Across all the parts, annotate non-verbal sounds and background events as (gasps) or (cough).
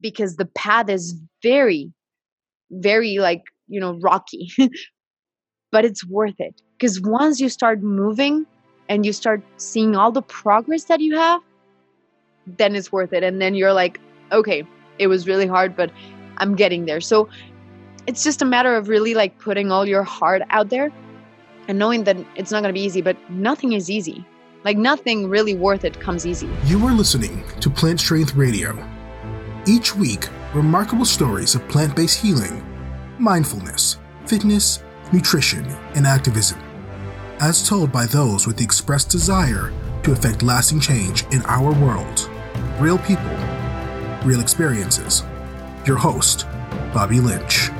because the path is very very like you know rocky. (laughs) But it's worth it because once you start moving and you start seeing all the progress that you have then it's worth it. And then you're like okay it was really hard but i'm getting there. So it's just a matter of really like putting all your heart out there and knowing that it's not going to be easy but nothing is easy. Like nothing really worth it comes easy. You are listening to plant strength radio each week remarkable stories of plant-based healing mindfulness fitness nutrition and activism as told by those with the expressed desire to effect lasting change in our world real people, real experiences. Your host, Bobby Lynch.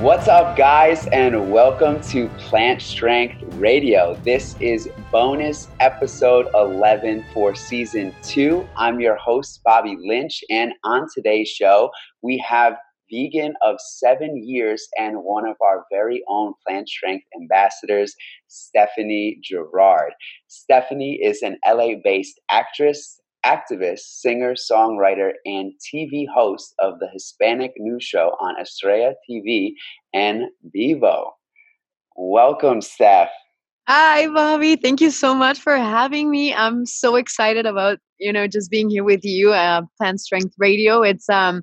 What's up, guys, and welcome to Plant Strength Radio. This is bonus episode 11 for season two. I'm your host, Bobby Lynch, and on today's show, we have vegan of seven years and one of our very own plant strength ambassadors, Stephanie Gerard. Stephanie is an LA based actress, activist, singer, songwriter, and TV host of the Hispanic news show on Estrella TV and Vivo. Welcome, Steph. Hi, Bobby. Thank you so much for having me. I'm so excited about you know just being here with you, uh, Plant Strength Radio. It's um,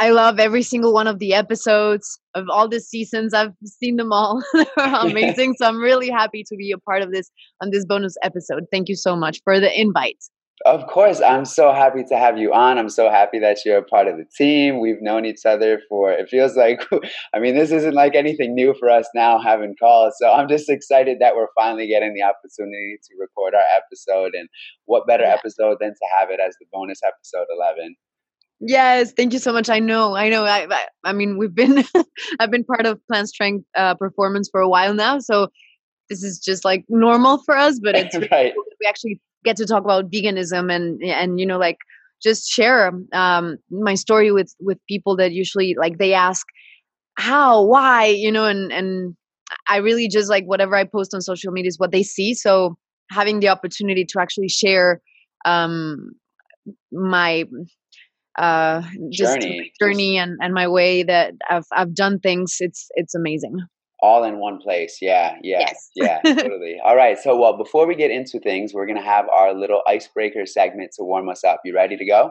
I love every single one of the episodes of all the seasons. I've seen them all. (laughs) They're (laughs) amazing. so I'm really happy to be a part of this on this bonus episode. Thank you so much for the invite. Of course, I'm so happy to have you on. I'm so happy that you're a part of the team. We've known each other for, it feels like, (laughs) I mean, this isn't like anything new for us now having calls. So I'm just excited that we're finally getting the opportunity to record our episode. And what better yeah. episode than to have it as the bonus episode 11? Yes, thank you so much. I know, I know. I, I, I mean, we've been, (laughs) I've been part of Plant Strength uh, Performance for a while now. So this is just like normal for us, but it's (laughs) right. we actually get to talk about veganism and and you know like just share um, my story with with people that usually like they ask how? Why? You know and and i really just like whatever i post on social media is what they see. So having the opportunity to actually share um my uh just journey, journey and and my way that i've i've done things it's it's amazing all in one place. Yeah, yeah, yes. yeah, (laughs) totally. All right. So, well, before we get into things, we're going to have our little icebreaker segment to warm us up. You ready to go?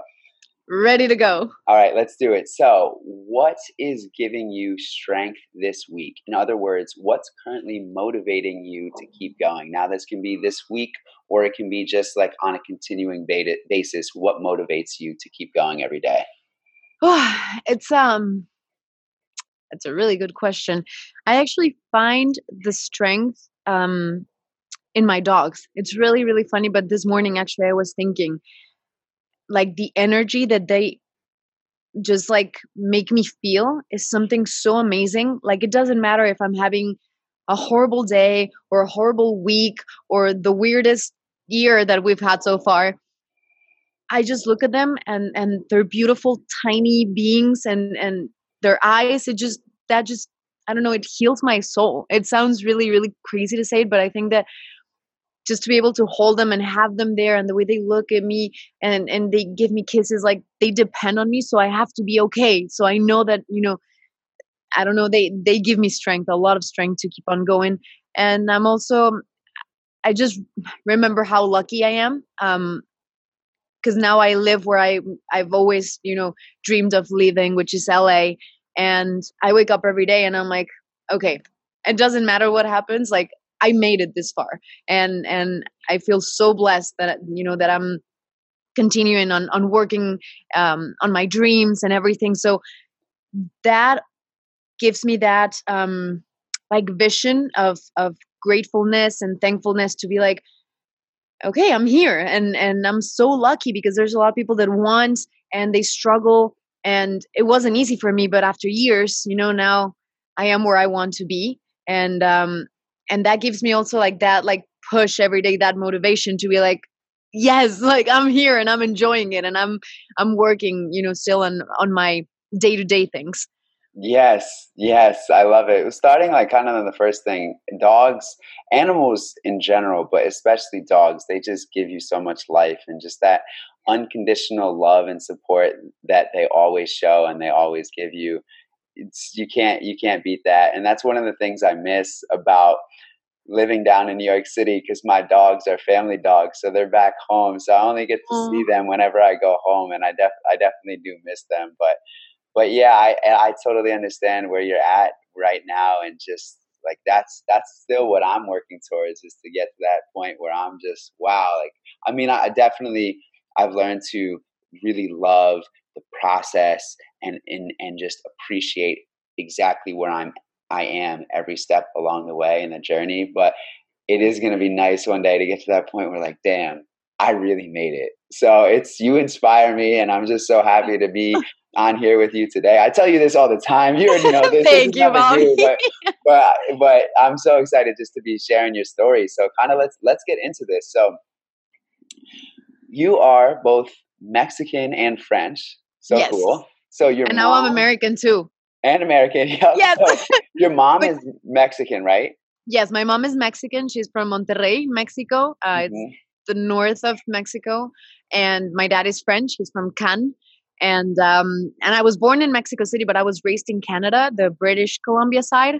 Ready to go. All right, let's do it. So, what is giving you strength this week? In other words, what's currently motivating you to keep going? Now, this can be this week or it can be just like on a continuing basis. What motivates you to keep going every day? (sighs) it's um that's a really good question. I actually find the strength um, in my dogs. It's really, really funny. But this morning, actually, I was thinking like the energy that they just like make me feel is something so amazing. Like it doesn't matter if I'm having a horrible day or a horrible week or the weirdest year that we've had so far. I just look at them and and they're beautiful tiny beings and and their eyes it just that just i don't know it heals my soul. It sounds really really crazy to say it but i think that just to be able to hold them and have them there and the way they look at me and and they give me kisses like they depend on me so i have to be okay. So i know that you know i don't know they they give me strength a lot of strength to keep on going. And i'm also i just remember how lucky i am. Um because now i live where i i've always you know dreamed of living which is la and i wake up every day and i'm like okay it doesn't matter what happens like i made it this far and and i feel so blessed that you know that i'm continuing on on working um on my dreams and everything so that gives me that um like vision of of gratefulness and thankfulness to be like okay i'm here and and i'm so lucky because there's a lot of people that want and they struggle and it wasn't easy for me but after years you know now i am where i want to be and um and that gives me also like that like push every day that motivation to be like yes (laughs) like i'm here and i'm enjoying it and i'm i'm working you know still on on my day-to-day things Yes, yes, I love it. Starting like kind of the first thing, dogs, animals in general, but especially dogs, they just give you so much life and just that unconditional love and support that they always show and they always give you it's you can't you can't beat that and that's one of the things i miss about living down in new york city because my dogs are family dogs so they're back home so i only get to mm. see them whenever i go home and i def i definitely do miss them but but yeah i i totally understand where you're at right now and just like that's that's still what i'm working towards is to get to that point where i'm just wow like i mean i definitely i've learned to really love the process and and, and just appreciate exactly where i'm i am every step along the way in the journey but it is going to be nice one day to get to that point where like damn i really made it. So it's you inspire me and i'm just so happy to be on here with you today. I tell you this all the time. You already know this. (laughs) Thank this you, Bobby. But, but but I'm so excited just to be sharing your story. So kind of let's let's get into this. So you are both Mexican and French. So yes. cool. So your and now I'm American too. And American. (laughs) Yeah. Yes. So your mom is Mexican, right? Yes, my mom is Mexican. She's from Monterrey, Mexico. Uh, mm-hmm. It's the north of Mexico, and my dad is French. He's from Cannes and um, and I was born in Mexico City, but I was raised in Canada, the British Columbia side.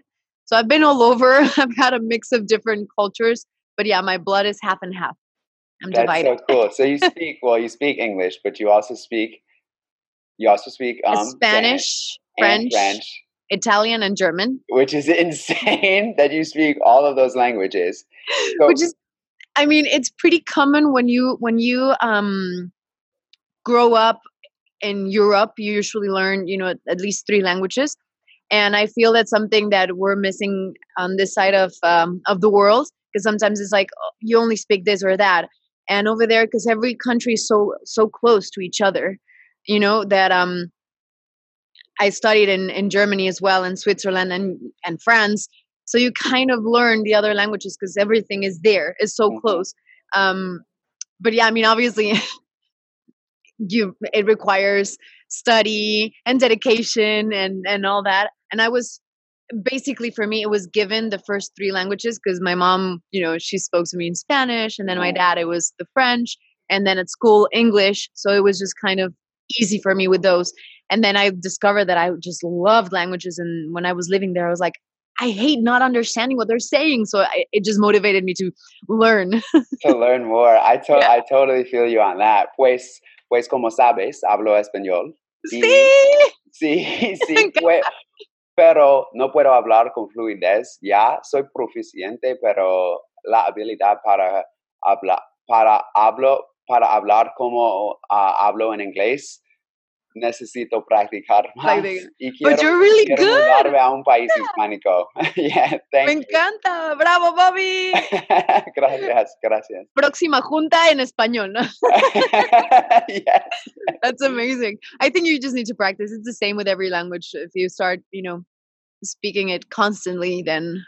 So I've been all over. (laughs) I've had a mix of different cultures, but yeah, my blood is half and half. I'm That's divided. so cool. So you (laughs) speak well, you speak English, but you also speak you also speak um, Spanish, French, French, Italian, and German. Which is (laughs) insane that you speak all of those languages. So, which is, I mean, it's pretty common when you when you um grow up in Europe, you usually learn, you know, at least three languages. And I feel that's something that we're missing on this side of um, of the world because sometimes it's like oh, you only speak this or that, and over there because every country is so so close to each other, you know that um I studied in in Germany as well, in Switzerland and and France. So you kind of learn the other languages because everything is there, is so mm-hmm. close. Um, but yeah, I mean, obviously, (laughs) you it requires study and dedication and and all that. And i was basically for me it was given the first three languages because my mom you know she spoke to me in spanish and then my dad it was the french and then at school english. So it was just kind of easy for me with those. And then i discovered that i just loved languages and when i was living there i was like i hate not understanding what they're saying. So I, it just motivated me to learn. To learn more. I to- (laughs) yeah. i totally feel you on that. Pues Pues como sabes, hablo español. sí. Sí, (laughs) (laughs) sí, pues, pero no puedo hablar con fluidez. Ya soy proficiente, pero la habilidad para hablar, para hablo, para hablar como uh, hablo en inglés necesito practicar (laughs) más. Y quiero, But you're really quiero good. mudarme a un país hispánico. (laughs) yeah, Me encanta. Bravo, Bobby. (laughs) gracias, gracias. Próxima junta en español, yes. That's amazing. I think you just need to practice. It's the same with every language. If you start, you know, speaking it constantly, then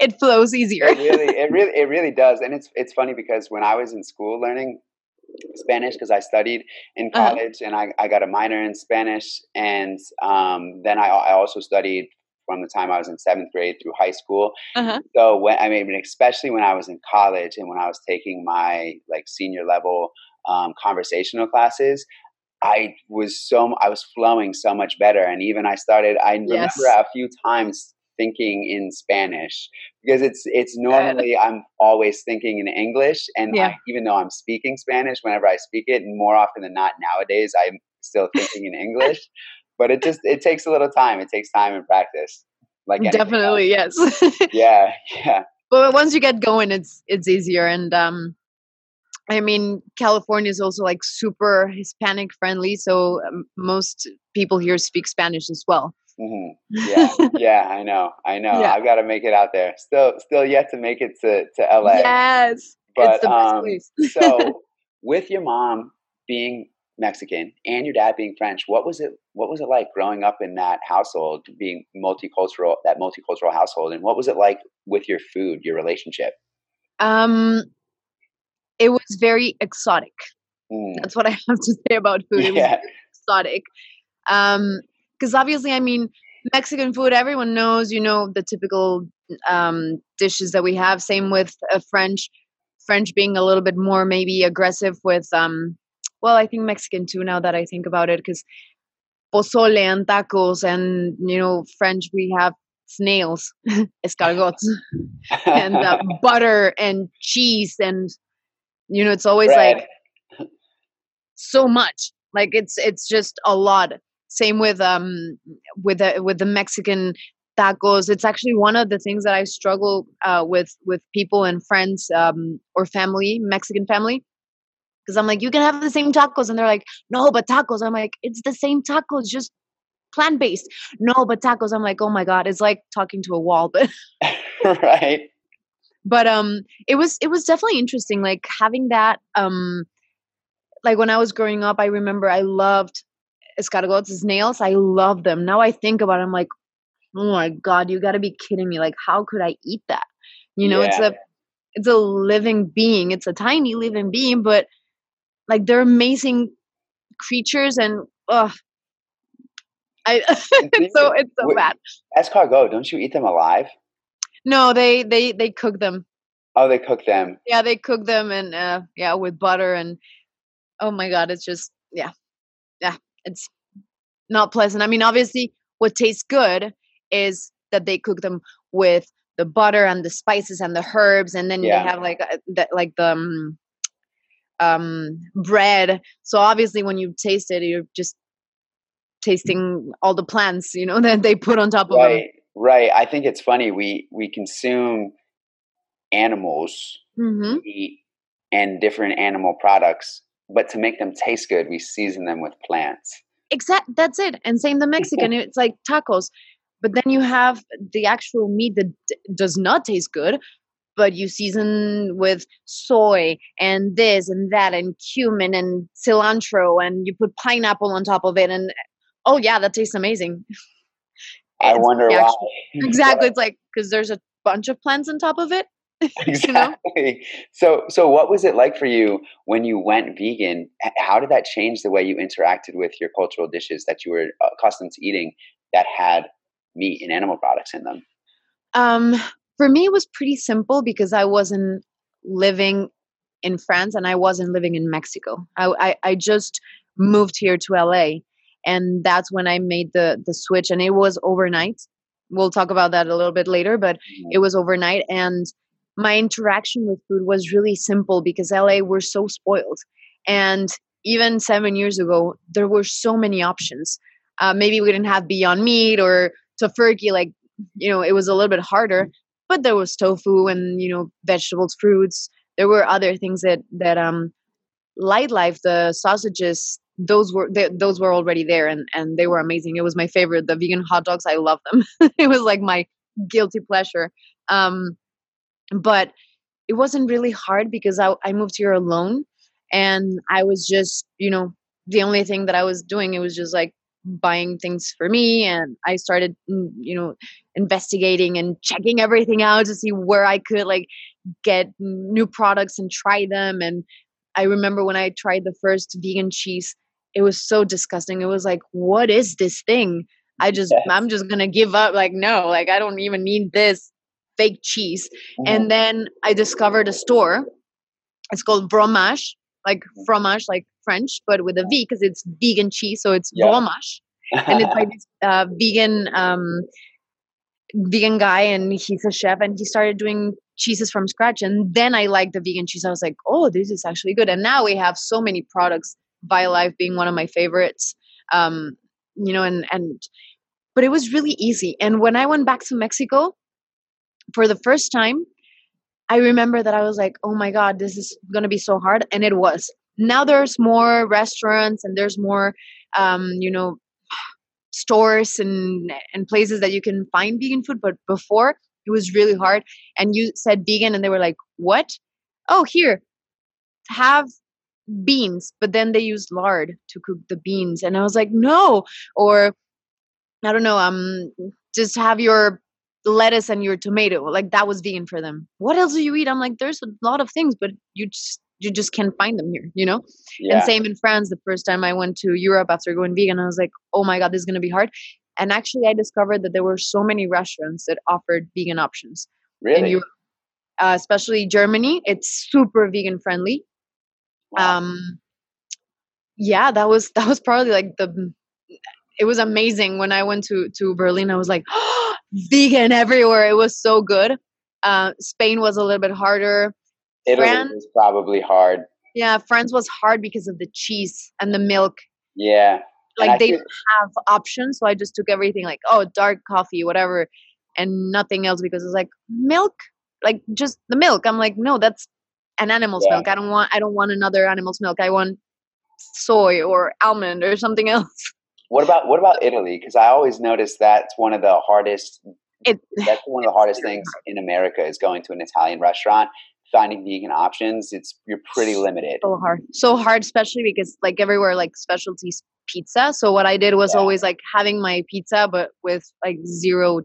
it flows easier. it really, it really, it really does. And it's it's funny because when I was in school learning Spanish because I studied in uh-huh. college uh-huh. and I, I got a minor in Spanish. And um, then I, I also studied from the time I was in seventh grade through high school. Uh-huh. So when I mean, especially when I was in college and when I was taking my like senior level um, conversational classes, I was so I was flowing so much better. And even I started. I yes. remember a few times thinking in Spanish because it's it's normally I'm always thinking in English, and yeah. I, even though I'm speaking Spanish, whenever I speak it, and more often than not nowadays, I'm still (laughs) thinking in English. But it just it takes a little time. It takes time and practice. Like definitely, else. yes. (laughs) yeah, yeah. But once you get going, it's it's easier, and um, I mean, California is also like super Hispanic friendly, so um, most people here speak Spanish as well. Mm-hmm. Yeah, yeah, I know, I know. (laughs) Yeah. I've got to make it out there. Still, still yet to make it to to LA. Yes, but, it's the best um, (laughs) so, with your mom being Mexican and your dad being French, what was it? What was it like growing up in that household, being multicultural, that multicultural household, and what was it like with your food, your relationship? Um, it was very exotic. Mm. That's what I have to say about food. It yeah. was exotic. Um, because obviously i mean mexican food everyone knows you know the typical um, dishes that we have same with uh, french french being a little bit more maybe aggressive with um, well, I think Mexican too. Now that I think about it, because pozole and tacos, and you know, French we have snails, (laughs) escargots, (laughs) and uh, butter and cheese, and you know, it's always Bread. like so much. Like it's it's just a lot. Same with um with the with the Mexican tacos. It's actually one of the things that I struggle uh, with with people and friends um, or family, Mexican family, because I'm like, you can have the same tacos, and they're like, no, but tacos. I'm like, it's the same tacos, just plant based. No, but tacos. I'm like, oh my god, it's like talking to a wall, but (laughs) right. But um, it was it was definitely interesting, like having that um, like when I was growing up, I remember I loved escargots, snails. I love them. Now I think about it, I'm like, oh my god, you got to be kidding me! Like, how could I eat that? You know, yeah. it's a it's a living being. It's a tiny living being, but like they're amazing creatures and ugh. I (laughs) it's so it's so bad. Escargot, don't you eat them alive? No, they they they cook them. Oh, they cook them. Yeah, they cook them and uh yeah, with butter and oh my god, it's just yeah. It's not pleasant. I mean, obviously what tastes good is that they cook them with the butter and the spices and the herbs and then yeah. they have like uh, the, like the um, um, bread. So obviously, when you taste it, you're just tasting all the plants, you know, (laughs) that they put on top of right, it. Right. I think it's funny. We we consume animals mm-hmm. and different animal products, but to make them taste good, we season them with plants. Exact. That's it. And same the Mexican. (laughs) it's like tacos. But then you have the actual meat that d- does not taste good, but you season with soy and this and that and cumin and cilantro and you put pineapple on top of it and oh yeah that tastes amazing i wonder why (laughs) exactly it's like because there's a bunch of plants on top of it exactly (laughs) you know? so so what was it like for you when you went vegan? How did that change the way you interacted with your cultural dishes that you were accustomed to eating that had meat and animal products in them? Um for me it was pretty simple because i wasn't living in france and i wasn't living in mexico. I i, I just moved here to la and that's when i made the the switch and it was overnight. We'll talk about that a little bit later but mm-hmm. it was overnight and my interaction with food was really simple because la we're so spoiled. And even seven years ago there were so many options. Uh, maybe we didn't have beyond meat or Tofurky like you know it was a little bit harder but there was tofu and you know vegetables fruits. There were other things that that um Lightlife the sausages those were they, those were already there and and they were amazing. It was my favorite. The vegan hot dogs i love them. (laughs) It was like my guilty pleasure. Um but it wasn't really hard because I, I moved here alone and i was just you know the only thing that i was doing it was just like buying things for me and i started mm, you know investigating and checking everything out to see where i could like get new products and try them and i remember when i tried the first vegan cheese it was so disgusting it was like what is this thing i just yes. i'm just gonna give up like no like i don't even need this fake cheese mm-hmm. and then i discovered a store it's called Vromage like mm-hmm. fromage like French, but with a V because it's vegan cheese, so it's yeah. Vromage, and it's like this (laughs) uh, vegan um, vegan guy, and he's a chef, and he started doing cheeses from scratch. And then I liked the vegan cheese. I was like, oh, this is actually good. And now we have so many products. Violife being one of my favorites, um, you know, and and but it was really easy. And when I went back to Mexico for the first time, I remember that I was like, oh my God, this is going to be so hard. And it was now there's more restaurants and there's more um, you know stores and and places that you can find vegan food but before it was really hard and you said vegan and they were like what oh here have beans but then they used lard to cook the beans and i was like no or i don't know um just have your lettuce and your tomato like that was vegan for them what else do you eat i'm like there's a lot of things but you just you just can't find them here, you know? Yeah. And same in France, the first time I went to Europe after going vegan, I was like, oh my God, this is going to be hard. And actually, I discovered that there were so many restaurants that offered vegan options. Really? Europe, uh, especially Germany, it's super vegan friendly. Wow. Um, yeah, that was that was probably like the it was amazing when I went to to Berlin. I was like, oh, (gasps) vegan everywhere. It was so good. Uh, Spain was a little bit harder. Italy France, was probably hard. Yeah, France was hard because of the cheese and the milk. Yeah. Like they have options, so I just took everything like, oh, dark coffee, whatever, and nothing else because it's like milk, like just the milk. I'm like, no, that's an animal's yeah. milk. I don't want I don't want another animal's milk. I want soy or almond or something (laughs) else. What about what about Italy? Because I always notice that's one of the hardest. It, that's one of the (laughs) hardest things in America is going to an Italian restaurant, finding vegan options. It's you're pretty limited. So hard, so hard, especially because like everywhere, like specialty pizza. So what I did was yeah. always like having my pizza, but with like zero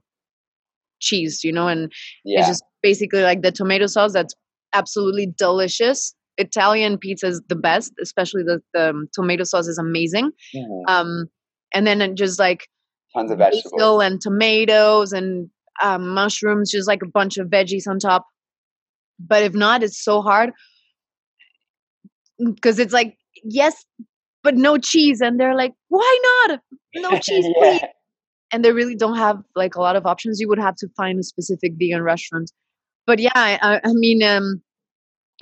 cheese, you know, and yeah. it's just basically like the tomato sauce that's absolutely delicious. Italian pizza is the best, especially the, the um, tomato sauce is amazing. Mm-hmm. Um, and then just like tons of vegetables and tomatoes and um, mushrooms, just like a bunch of veggies on top. But if not, it's so hard because it's like yes, but no cheese, and they're like, why not? No (laughs) cheese, yeah. please. And they really don't have like a lot of options. You would have to find a specific vegan restaurant. But yeah, I, I mean, um,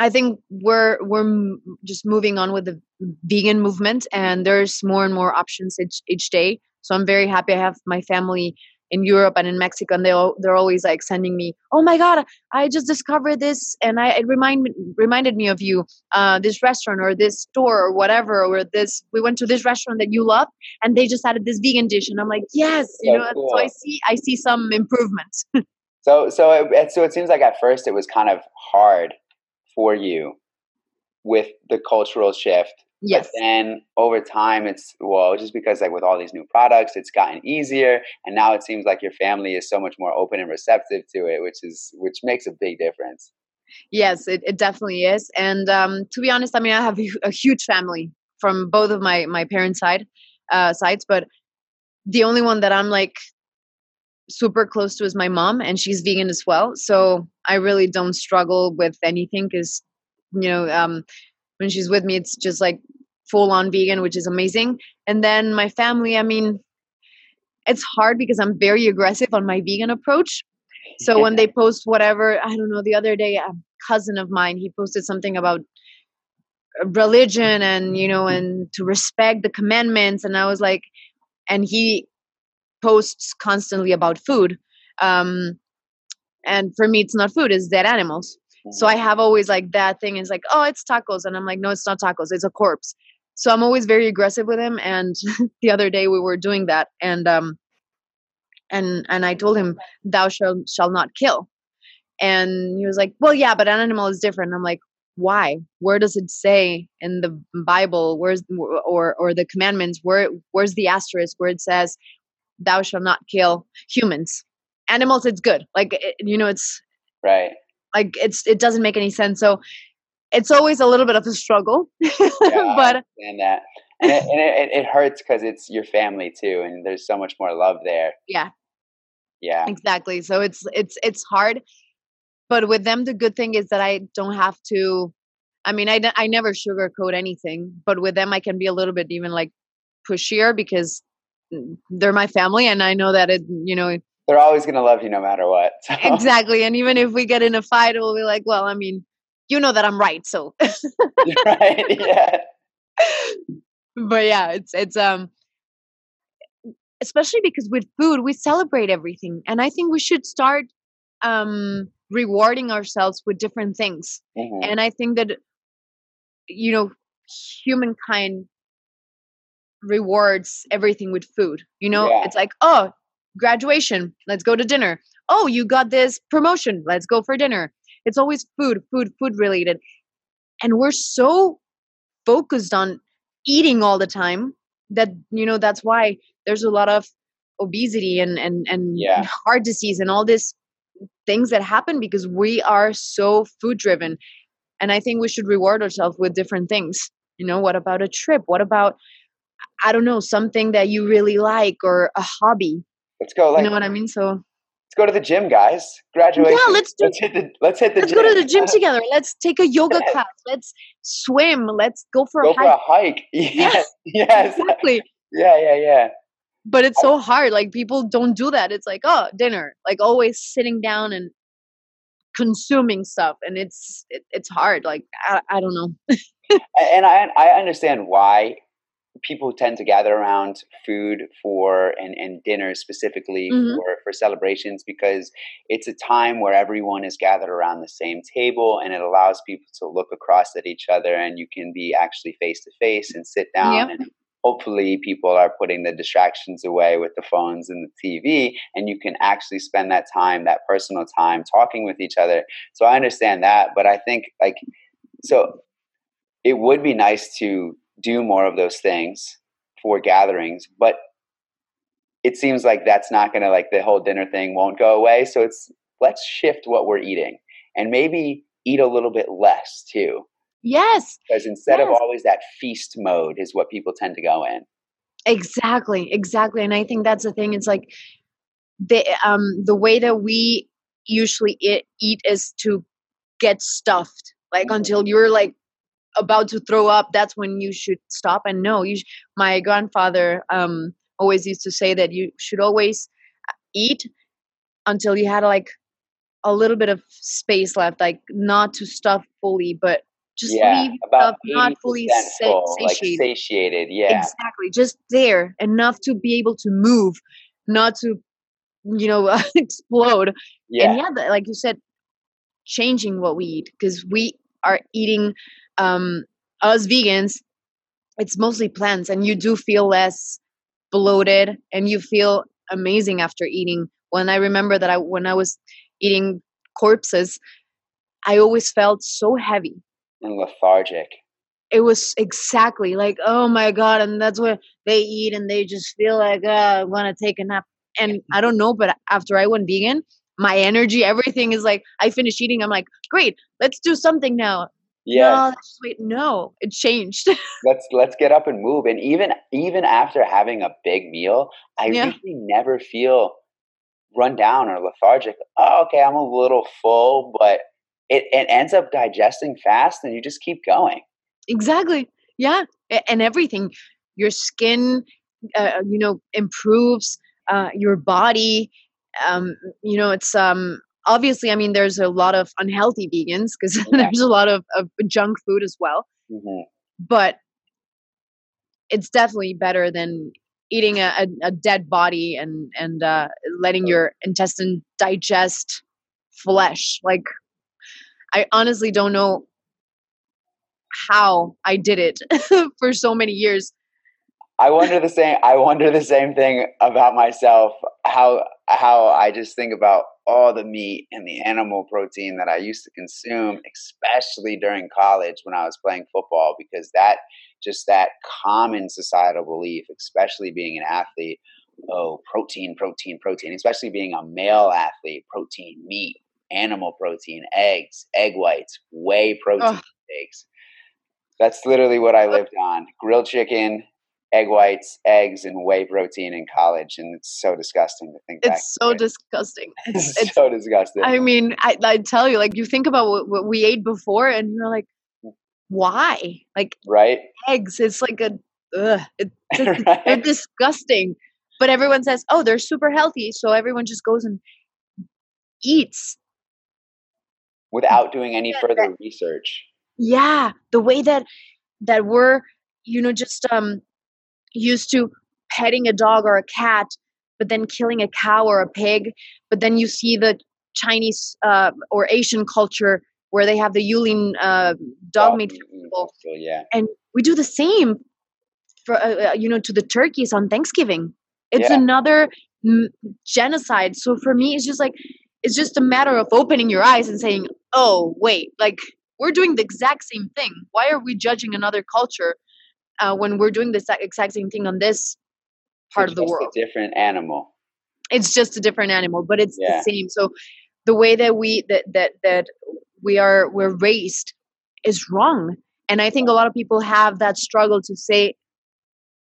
I think we're we're just moving on with the vegan movement, and there's more and more options each each day. So I'm very happy. I have my family in Europe and in Mexico, and they all, they're always like sending me, "Oh my God, I just discovered this, and I it remind reminded me of you, uh, this restaurant or this store or whatever, or this we went to this restaurant that you love, and they just added this vegan dish, and I'm like, yes, you know. Cool. So I see I see some improvements. (laughs) so so it, so it seems like at first it was kind of hard for you with the cultural shift. Yes. But then over time, it's well, just because like with all these new products, it's gotten easier, and now it seems like your family is so much more open and receptive to it, which is which makes a big difference. Yes, it, it definitely is. And um, to be honest, I mean, I have a huge family from both of my my parents' side uh, sides, but the only one that I'm like super close to is my mom and she's vegan as well. So i really don't struggle with anything because you know um, when she's with me it's just like full on vegan which is amazing. And then my family i mean it's hard because i'm very aggressive on my vegan approach. So when they (laughs) post whatever i don't know the other day a cousin of mine he posted something about religion and you know and to respect the commandments and i was like and he posts constantly about food um and for me it's not food it's dead animals. So i have always like that thing is like oh it's tacos and i'm like no it's not tacos it's a corpse. So i'm always very aggressive with him and (laughs) the other day we were doing that and um and and i told him thou shall shall not kill. And he was like well yeah but an animal is different. I'm like why? Where does it say in the bible where's or or the commandments where where's the asterisk where it says thou shall not kill humans. Animals it's good. Like it, you know it's right. like it's it doesn't make any sense. So it's always a little bit of a struggle. Yeah, (laughs) but and that. And it, and it, it hurts because it's your family too and there's so much more love there. Yeah. Yeah. Exactly. So it's it's it's hard. But with them the good thing is that i don't have to i mean i, I never sugarcoat anything but with them i can be a little bit even like pushier because they're my family and I know that it, you know, they're always going to love you no matter what. So. Exactly. And even if we get in a fight, we'll be like, well, I mean, you know that I'm right. So, (laughs) right. Yeah. But yeah, it's, it's, um, especially because with food, we celebrate everything. And I think we should start, um, rewarding ourselves with different things. Mm-hmm. And I think that, you know, humankind rewards everything with food. You know, yeah. it's like, oh, graduation, let's go to dinner. Oh, you got this promotion, let's go for dinner. It's always food, food, food related. And we're so focused on eating all the time that, you know, that's why there's a lot of obesity and and and yeah. heart disease and all these things that happen because we are so food driven and i think we should reward ourselves with different things you know what about a trip what about I don't know, something that you really like or a hobby. Let's go. Like, you know what I mean? So let's go to the gym, guys. Graduation. Yeah, let's do. Let's hit the. Let's hit the. Let's gym. go to the gym (laughs) together. Let's take a yoga Yes. class. Let's swim. Let's go for Go a for hike. a hike. (laughs) Yes. Yes. Exactly. Yeah. Yeah. Yeah. But it's so hard. Like people don't do that. It's like, oh, dinner. Like always sitting down and consuming stuff, and it's it, it's hard. Like I, I don't know. (laughs) and I I understand why people tend to gather around food for and, and dinner specifically Mhm. for, for celebrations because it's a time where everyone is gathered around the same table and it allows people to look across at each other and you can be actually face to face and sit down Yep. and hopefully people are putting the distractions away with the phones and the TV and you can actually spend that time that personal time talking with each other so I understand that but I think like so it would be nice to do more of those things for gatherings but it seems like that's not going to like the whole dinner thing won't go away so it's let's shift what we're eating and maybe eat a little bit less too Yes, because instead of always that feast mode is what people tend to go in exactly, exactly. And I think that's the thing. It's like the um the way that we usually eat, eat is to get stuffed. Like Mhm. until you're like about to throw up, that's when you should stop. And no, you. Sh- my grandfather um always used to say that you should always eat until you had like a little bit of space left, like not to stuff fully, but just yeah leave stuff not fully 80% sa- full, like satiated. satiated yeah Exactly, just there enough to be able to move, not to, you know, (laughs) explode. yeah And yeah, like you said, changing what we eat because we are eating, um, us vegans, it's mostly plants, and you do feel less bloated and you feel amazing after eating. When I remember that I when I was eating corpses, I always felt so heavy. And lethargic. It was exactly like oh my god and that's what they eat and they just feel like uh, i want to take a nap. And i don't know but after i went vegan my energy everything is like i finish eating i'm like great let's do something now yeah no wait no it changed. (laughs) Let's let's get up and move and even even after having a big meal i Yeah. usually never feel run down or lethargic oh, okay i'm a little full but it, it ends up digesting fast and you just keep going. Exactly yeah and everything your skin uh, you know improves uh, your body um you know it's um obviously i mean there's a lot of unhealthy vegans because Yeah. (laughs) there's a lot of, of junk food as well Mhm. but it's definitely better than eating a, a, a dead body and and uh, letting your intestine digest flesh like i honestly don't know how i did it (laughs) for so many years I wonder the same. I wonder the same thing about myself. How how I just think about all the meat and the animal protein that I used to consume, especially during college when I was playing football, because that just that common societal belief, especially being an athlete. Oh, protein, protein, protein. Especially being a male athlete, protein, meat, animal protein, eggs, egg whites, whey protein shakes. That's literally what I lived on: grilled chicken, egg whites, eggs, and whey protein in college, and it's so disgusting to think back. it's so disgusting (laughs) it's, It's so disgusting. i mean I, I tell you like you think about what, what we ate before and you're like why like right? eggs it's like a ugh, it, it's- (laughs) they're disgusting. But everyone says, oh, they're super healthy. So everyone just goes and eats. Without doing any further research. Yeah. The way that that we're, you know, just um used to petting a dog or a cat, but then killing a cow or a pig. But then you see the Chinese uh, or Asian culture where they have the Yulin uh, dog meat meat festival. festival, yeah. and we do the same for uh, uh, you know to the turkeys on thanksgiving it's Yeah. another mm, genocide so for me it's just like it's just a matter of opening your eyes and saying oh wait like we're doing the exact same thing why are we judging another culture uh, when we're doing the exact same thing on this part It's of the just world A different animal. it's just a different animal but it's Yeah. the same so the way that we that that that we are we're raised is wrong and i think a lot of people have that struggle to say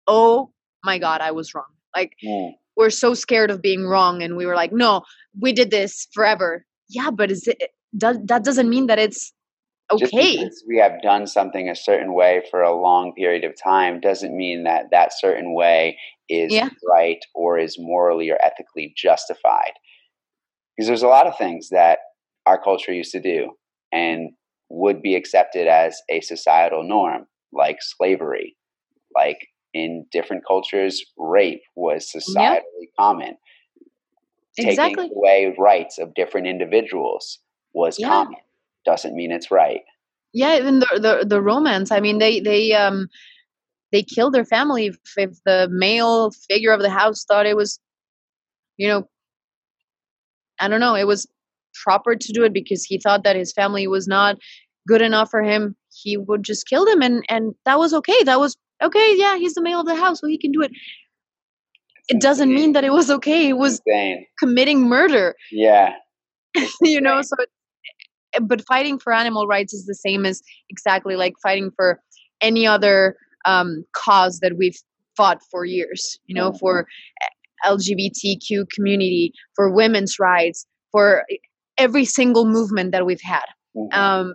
oh my god i was wrong like Mm. we're so scared of being wrong and we were like no we did this forever. Yeah, but is it does that doesn't mean that it's okay. we have done something a certain way for a long period of time doesn't mean that that certain way is yeah. right or is morally or ethically justified. Because there's a lot of things that our culture used to do and would be accepted as a societal norm, like slavery, like in different cultures, rape was societally yep. common. Exactly. Taking away rights of different individuals was yeah. common. Doesn't mean it's right. Yeah, even the, the the Romans. I mean, they they um they killed their family if, if the male figure of the house thought it was, you know, I don't know, it was proper to do it because he thought that his family was not good enough for him. He would just kill them, and and that was okay. That was okay. Yeah, he's the male of the house, so he can do it it doesn't mean that it was okay. It was committing murder. Yeah. (laughs) you know, so but fighting for animal rights is the same as exactly like fighting for any other um, cause that we've fought for years you know for lgbtq community for women's rights for every single movement that we've had mm-hmm. um,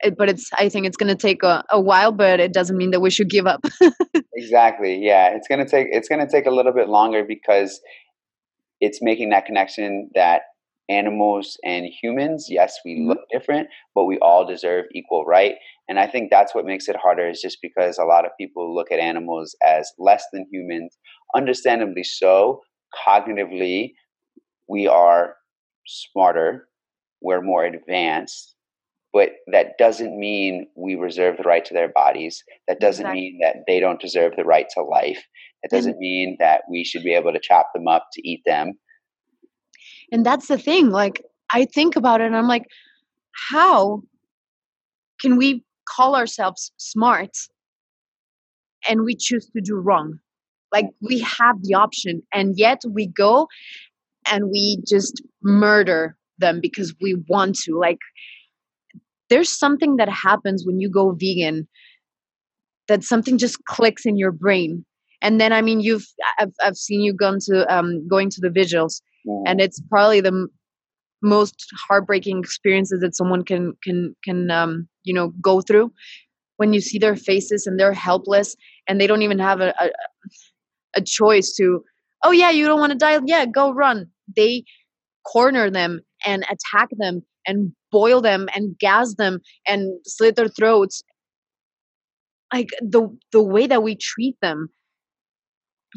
it, but it's i think it's going to take a, a while but it doesn't mean that we should give up (laughs) exactly yeah it's going to take it's going to take a little bit longer because it's making that connection that animals and humans yes we mm-hmm. look different but we all deserve equal right and i think that's what makes it harder is just because a lot of people look at animals as less than humans understandably so cognitively we are smarter we're more advanced but that doesn't mean we reserve the right to their bodies that doesn't exactly. mean that they don't deserve the right to life that doesn't mean that we should be able to chop them up to eat them and that's the thing like i think about it and i'm like how can we call ourselves smart and we choose to do wrong? Like we have the option and yet we go and we just murder them because we want to like there's something that happens when you go vegan that something just clicks in your brain. And then i mean you've i've, I've seen you gone to um going to the vigils and it's probably the m- most heartbreaking experiences that someone can can can um, you know go through. When you see their faces and they're helpless and they don't even have a, a, a choice to oh yeah you don't want to die. Yeah go run. They corner them and attack them and boil them and gas them and slit their throats. Like the the way that we treat them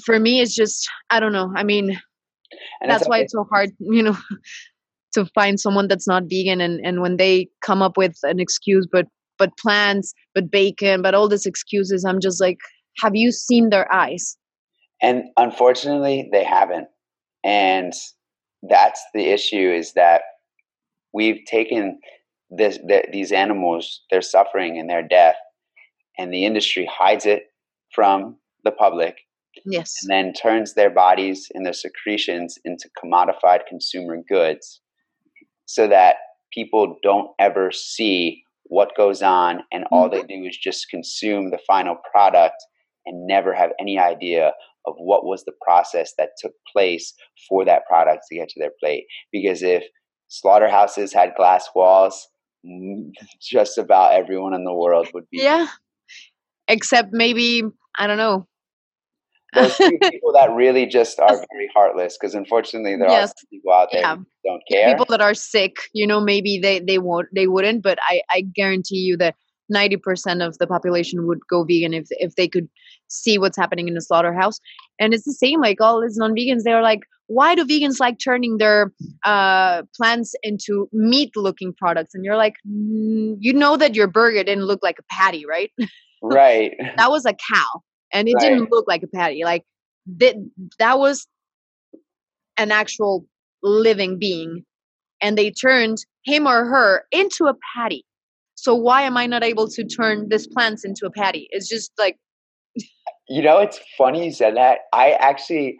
for me is just i don't know. I mean and that's why it's so hard, you know, (laughs) to find someone that's not vegan and, and when they come up with an excuse, but but plants, but bacon, but all these excuses, I'm just like, have you seen their eyes? And unfortunately, they haven't. And that's the issue is that we've taken this the, these animals, their suffering and their death, and the industry hides it from the public Yes. And then turns their bodies and their secretions into commodified consumer goods so that people don't ever see what goes on and all mm-hmm. they do is just consume the final product and never have any idea of what was the process that took place for that product to get to their plate. Because if slaughterhouses had glass walls, (laughs) just about everyone in the world would be. Yeah. Except maybe, I don't know, those (laughs) people that really just are very heartless because unfortunately there yes. are people out there yeah. don't care. people that are sick you know maybe they they won't they wouldn't but i i guarantee you that 90% of the population would go vegan if if they could see what's happening in the slaughterhouse. And it's the same like all these non-vegans they're like why do vegans like turning their uh, plants into meat looking products? And you're like mm, you know that your burger didn't look like a patty right? (laughs) Right. That was a cow and it right. didn't look like a patty like that that was an actual living being and they turned him or her into a patty so why am i not able to turn this plants into a patty it's just like you know it's funny you said that i actually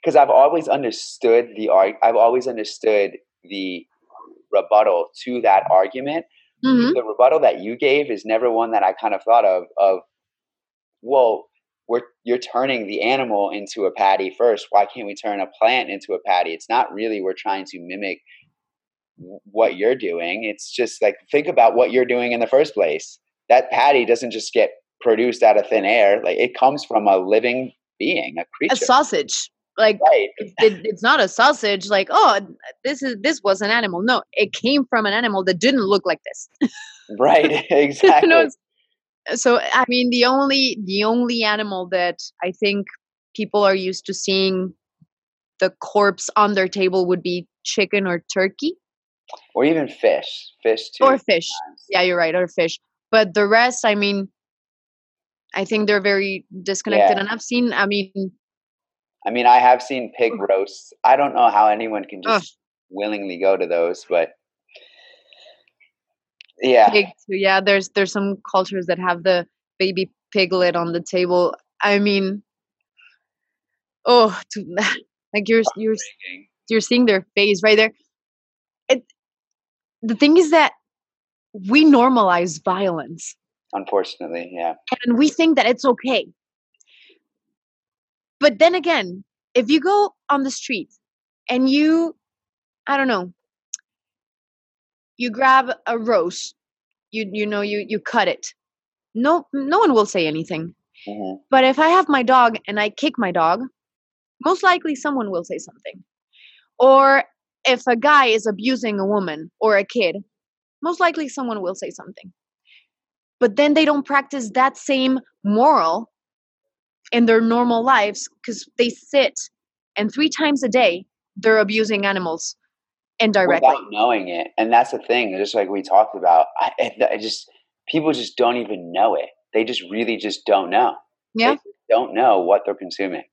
because i've always understood the art i've always understood the rebuttal to that argument mm-hmm. the rebuttal that you gave is never one that i kind of thought of of well we're you're turning the animal into a patty first. Why can't we turn a plant into a patty? It's not really we're trying to mimic what you're doing. It's just like think about what you're doing in the first place. That patty doesn't just get produced out of thin air. Like it comes from a living being, a creature. A sausage. Like right. it, it's not a sausage. Like oh, uh, this is this was an animal. No, it came from an animal that didn't look like this. right. (laughs) (laughs) Exactly. no, so I mean, the only the only animal that I think people are used to seeing the corpse on their table would be chicken or turkey. Or even fish fish too or fish. sometimes. yeah you're right or fish. But the rest i mean i think they're very disconnected. Yeah. and i've seen i mean i mean i have seen pig roasts. I don't know how anyone can just willingly go to those but yeah. pig too. yeah there's there's some cultures that have the baby piglet on the table. I mean oh to, (laughs) like you're you're you're seeing their face right there. It the thing is that we normalize violence. Unfortunately yeah. And we think that it's okay. But then again if you go on the street and you i don't know you grab a rose you you know you you cut it. No no one will say anything. Mm-hmm. but if i have my dog and i kick my dog most likely someone will say something. Or if a guy is abusing a woman or a kid most likely someone will say something. But then they don't practice that same moral in their normal lives because they sit and three times a day they're abusing animals indirectly without knowing it. And that's the thing just like we talked about I, I just people just don't even know it. They just really just don't know. Yeah. don't know what they're consuming.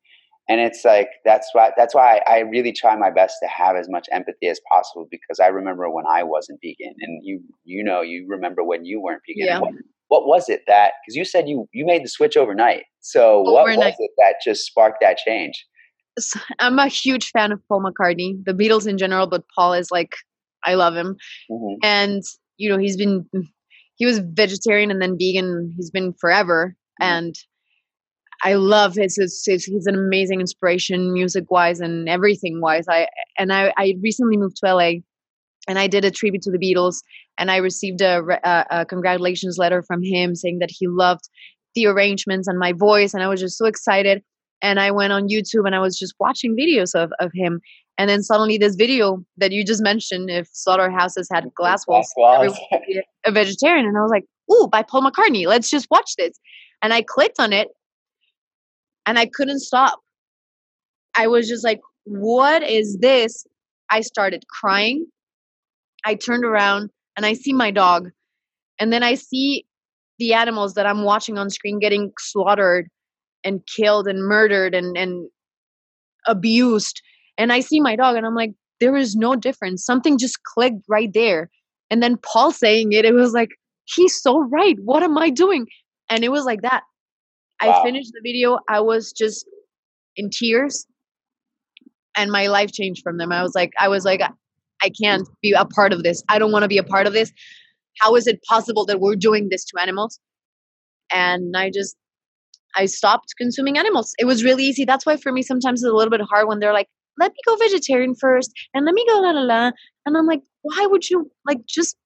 And it's like that's why that's why I, I really try my best to have as much empathy as possible because I remember when I wasn't vegan and you you know you remember when you weren't vegan yeah. what, what was it that because you said you you made the switch overnight. So overnight. what was it that just sparked that change I'm a huge fan of Paul McCartney, the Beatles in general, but Paul is like, I love him. Mm-hmm. And, you know, he's been, he was vegetarian and then vegan. He's been forever. Mm-hmm. And I love his, his, his, he's an amazing inspiration music wise and everything wise. I, and I, I recently moved to LA and I did a tribute to the Beatles and I received a, a, a congratulations letter from him saying that he loved the arrangements and my voice. And I was just so excited and I went on YouTube and I was just watching videos of, of him. And then suddenly this video that you just mentioned, if slaughterhouses had glass walls, walls. a vegetarian. And I was like, ooh, by Paul McCartney, let's just watch this. And I clicked on it and I couldn't stop. I was just like, what is this? I started crying. I turned around and I see my dog. And then I see the animals that I'm watching on screen getting slaughtered and killed and murdered and and abused and i see my dog and i'm like there is no difference. Something just clicked right there. And then paul saying it it was like he's so right. What am i doing? And it was like that. Wow. i finished the video. I was just in tears and my life changed from them. I was like i was like i can't be a part of this. I don't want to be a part of this. How is it possible that we're doing this to animals? And i just I stopped consuming animals. It was really easy. That's why for me sometimes it's a little bit hard when they're like, let me go vegetarian first and let me go la la la. And I'm like, why would you like just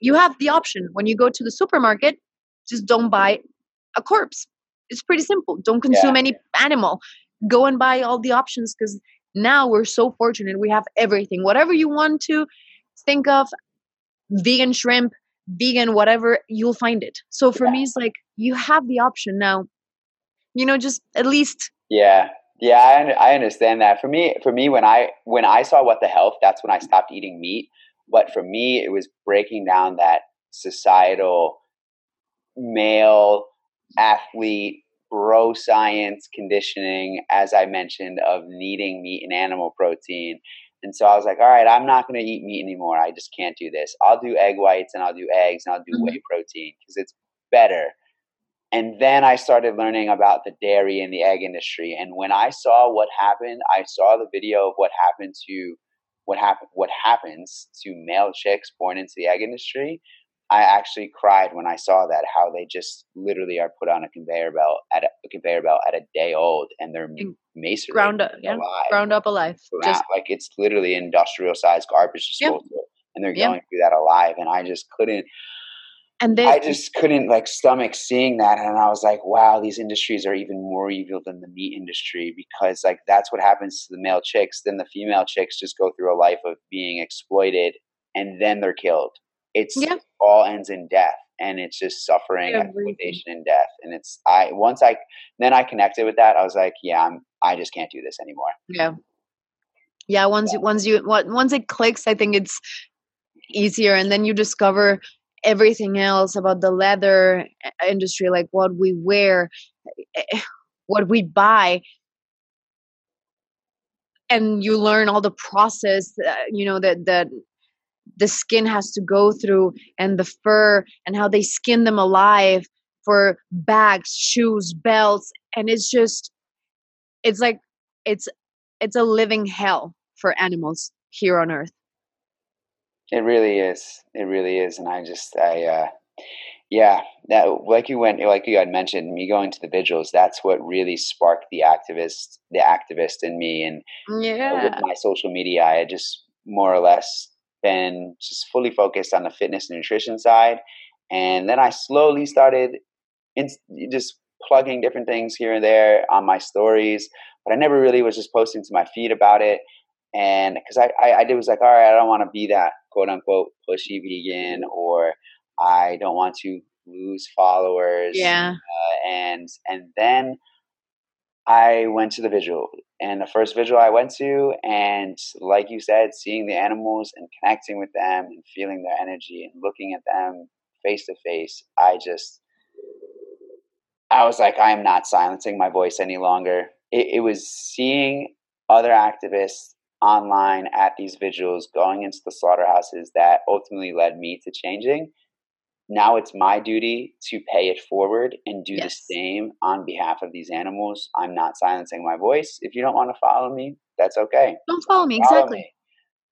you have the option when you go to the supermarket, just don't buy a corpse. It's pretty simple. Don't consume yeah. any animal. Go and buy all the options because now we're so fortunate. We have everything. Whatever you want to think of, vegan shrimp, vegan, whatever, you'll find it. So for yeah. me, it's like you have the option now you know just at least yeah yeah I, I understand that for me for me when i when i saw what the health that's when i stopped eating meat but for me it was breaking down that societal male athlete bro science conditioning as i mentioned of needing meat and animal protein and so I was like, all right, I'm not going to eat meat anymore. I just can't do this. I'll do egg whites and I'll do eggs and I'll do mm-hmm. whey protein because it's better. And then I started learning about the dairy and the egg industry. And when I saw what happened, I saw the video of what happened to what happened what happens to male chicks born into the egg industry. I actually cried when I saw that how they just literally are put on a conveyor belt at a, a conveyor belt at a day old and they're masonry ground up, yeah, alive. ground up alive. Just like it's literally industrial sized garbage disposal, yep. and they're yep. going through that alive. And I just couldn't. And they, I just couldn't like stomach seeing that, and I was like, "Wow, these industries are even more evil than the meat industry because like that's what happens to the male chicks. Then the female chicks just go through a life of being exploited, and then they're killed. It's yeah. all ends in death, and it's just suffering, exploitation, and death. And it's I once I then I connected with that. I was like, "Yeah, I'm. I just can't do this anymore." Yeah, yeah. Once yeah. once you once it clicks, I think it's easier, and then you discover everything else about the leather industry, like what we wear, eh, what we buy, and you learn all the process. Uh, you know that that the skin has to go through, and the fur, and how they skin them alive for bags, shoes, belts, and it's just, it's like it's it's a living hell for animals here on Earth. It really is. It really is. And I just, I, uh, yeah, that, like you went, like you had mentioned, me going to the vigils, that's what really sparked the activist, the activist in me. And yeah. with my social media, I had just more or less been just fully focused on the fitness and nutrition side. And then I slowly started in, just plugging different things here and there on my stories, but I never really was just posting to my feed about it and because I, I, I did was like all right i don't want to be that quote unquote pushy vegan or i don't want to lose followers yeah. uh, and and then i went to the vigil and the first vigil i went to and like you said seeing the animals and connecting with them and feeling their energy and looking at them face to face i just i was like i am not silencing my voice any longer. It, it was seeing other activists online at these vigils, going into the slaughterhouses that ultimately led me to changing. Now it's my duty to pay it forward and do yes. the same on behalf of these animals. I'm not silencing my voice. If you don't want to follow me, that's okay. Don't follow me, follow exactly. Me.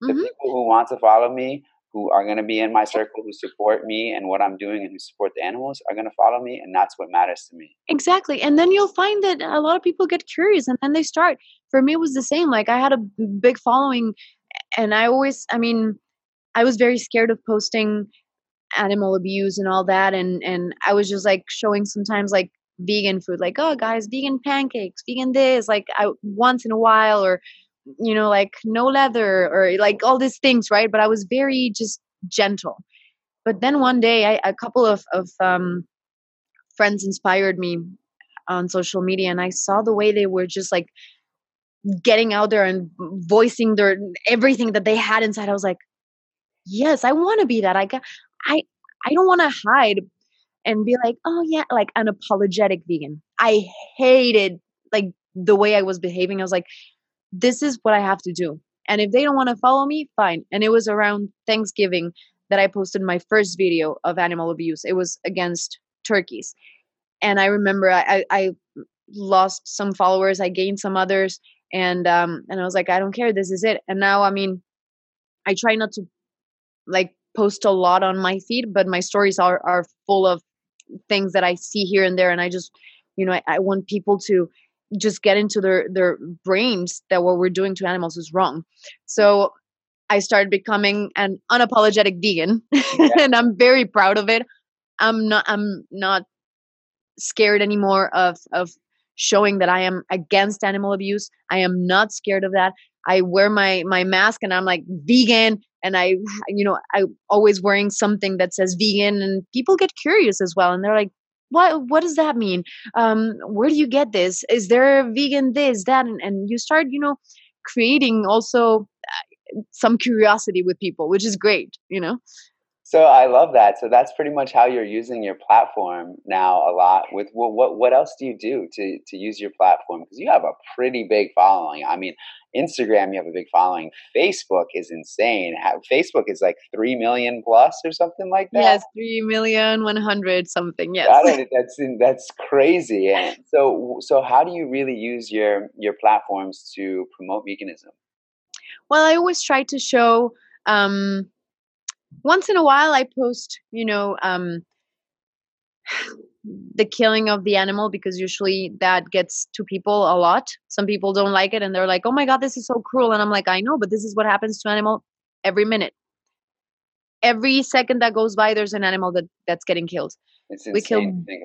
The mm-hmm. people who want to follow me, who are going to be in my circle, who support me and what I'm doing and who support the animals are going to follow me. And that's what matters to me. Exactly. And then you'll find that a lot of people get curious and then they start. For me, it was the same. Like I had a big following and I always, I mean, I was very scared of posting animal abuse and all that. And, and I was just like showing sometimes like vegan food, like, oh guys, vegan pancakes, vegan this, like I once in a while or you know like no leather or like all these things right? But i was very just gentle. But then one day I, a couple of, of um, friends inspired me on social media and i saw the way they were just like getting out there and voicing their everything that they had inside. I was like yes i want to be that. I i i don't want to hide and be like oh yeah like an apologetic vegan. I hated like the way i was behaving. I was like this is what I have to do. And if they don't want to follow me, fine. And it was around Thanksgiving that I posted my first video of animal abuse. It was against turkeys. And I remember I, I lost some followers, I gained some others, and um and I was like, I don't care, this is it. And now I mean, I try not to like post a lot on my feed, but my stories are are full of things that I see here and there. And I just, you know, I, I want people to just get into their their brains that what we're doing to animals is wrong. So i started becoming an unapologetic vegan yeah. (laughs) and i'm very proud of it. I'm not i'm not scared anymore of of showing that i am against animal abuse. I am not scared of that. I wear my my mask and i'm like vegan and i you know i always wearing something that says vegan and people get curious as well and they're like what what does that mean um where do you get this is there vegan this that and, and you start you know creating also uh, some curiosity with people which is great you know so I love that. So that's pretty much how you're using your platform now a lot. With what what, what else do you do to to use your platform? Because you have a pretty big following. I mean, Instagram you have a big following. Facebook is insane. Facebook is like three million plus or something like that. Yes, three million one hundred something. Yes, that's that's crazy. And so so how do you really use your your platforms to promote veganism? Well, I always try to show. Um, once in a while I post, you know, um, the killing of the animal because usually that gets to people a lot. Some people don't like it and they're like, "Oh my god, this is so cruel." And I'm like, "I know, but this is what happens to animal every minute. Every second that goes by there's an animal that that's getting killed. We kill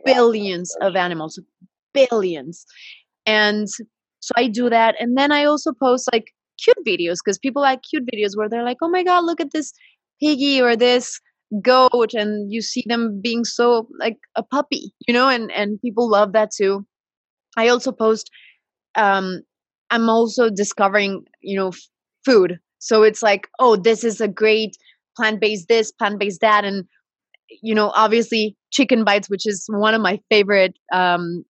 billions of animals, billions. And so I do that and then I also post like cute videos because people like cute videos where they're like, "Oh my god, look at this piggy or this goat and you see them being so like a puppy you know and and people love that too. I also post um i'm also discovering you know f- food. So it's like oh this is a great plant-based this plant-based that and you know obviously chicken bites which is one of my favorite um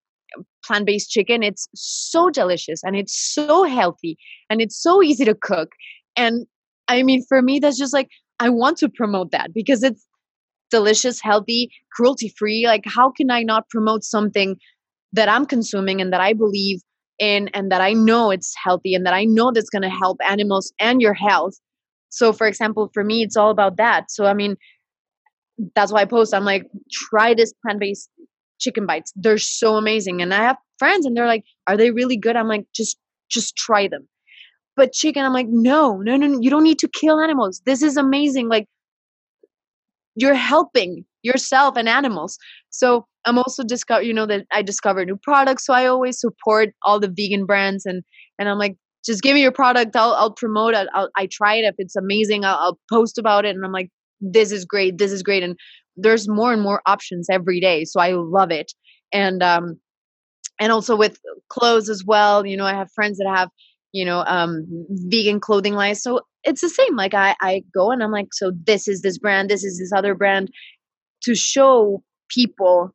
plant-based chicken. It's so delicious and it's so healthy and it's so easy to cook. And i mean for me that's just like I want to promote that because it's delicious, healthy, cruelty free. Like, how can I not promote something that I'm consuming and that I believe in and that I know it's healthy and that I know that's going to help animals and your health? So, for example, for me, it's all about that. So, I mean, that's why I post. I'm like, try this plant based chicken bites. They're so amazing. And I have friends and they're like, are they really good? I'm like, just just try them but chicken i'm like no no no you don't need to kill animals. This is amazing like you're helping yourself and animals. So i'm also discover you know that i discover new products so i always support all the vegan brands and and i'm like just give me your product i'll, I'll promote it I'll, i try it if it's amazing I'll, I'll post about it and i'm like this is great this is great and there's more and more options every day so i love it. And um and also with clothes as well you know i have friends that have you know um vegan clothing line so it's the same like i i go and i'm like so this is this brand this is this other brand to show people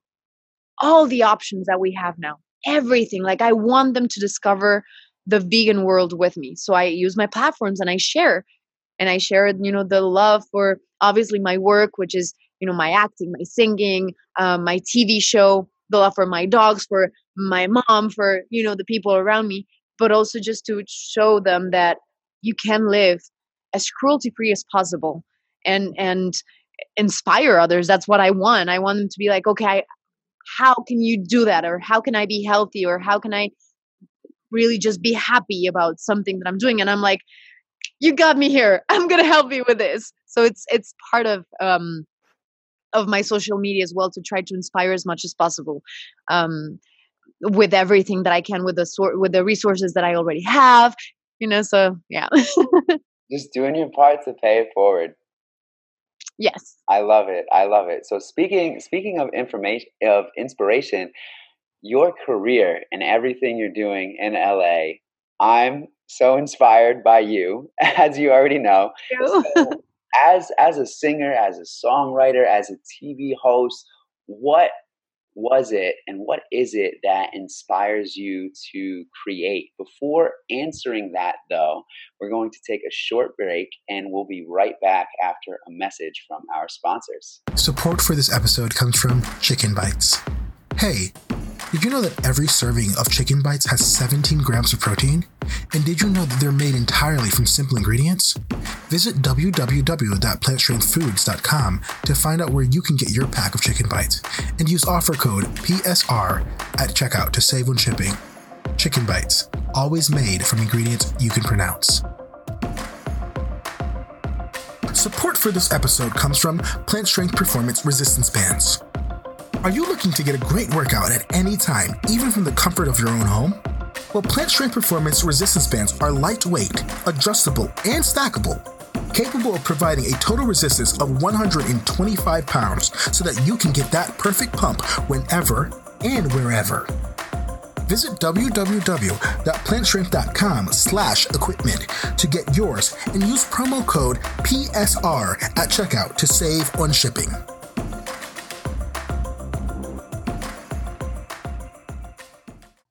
all the options that we have now everything like i want them to discover the vegan world with me so i use my platforms and i share and i share you know the love for obviously my work which is you know my acting my singing um, my tv show the love for my dogs for my mom for you know the people around me but also just to show them that you can live as cruelty free as possible and and inspire others. That's what i want. I want them to be like okay how can you do that? Or how can i be healthy? Or how can i really just be happy about something that i'm doing? And i'm like you got me here. (laughs) I'm gonna help you with this. So it's it's part of um of my social media as well to try to inspire as much as possible. Um with everything that I can with the sort with the resources that I already have. You know, so yeah. (laughs) Just doing your part to pay it forward. Yes. I love it. I love it. So speaking speaking of information of inspiration, your career and everything you're doing in LA, I'm so inspired by you, (laughs) as you already know. (laughs) As as a singer, as a songwriter, as a TV host, what was it and what is it that inspires you to create? Before answering that, though, we're going to take a short break and we'll be right back after a message from our sponsors. Support for this episode comes from Chicken Bites. Hey, did you know that every serving of chicken bites has 17 grams of protein? And did you know that they're made entirely from simple ingredients? Visit www.plantstrengthfoods.com to find out where you can get your pack of chicken bites and use offer code PSR at checkout to save on shipping. Chicken bites, always made from ingredients you can pronounce. Support for this episode comes from Plant Strength Performance Resistance Bands. Are you looking to get a great workout at any time, even from the comfort of your own home? Well, Plant Strength Performance resistance bands are lightweight, adjustable, and stackable, capable of providing a total resistance of 125 pounds so that you can get that perfect pump whenever and wherever. Visit www.plantstrength.com slash equipment to get yours and use promo code PSR at checkout to save on shipping.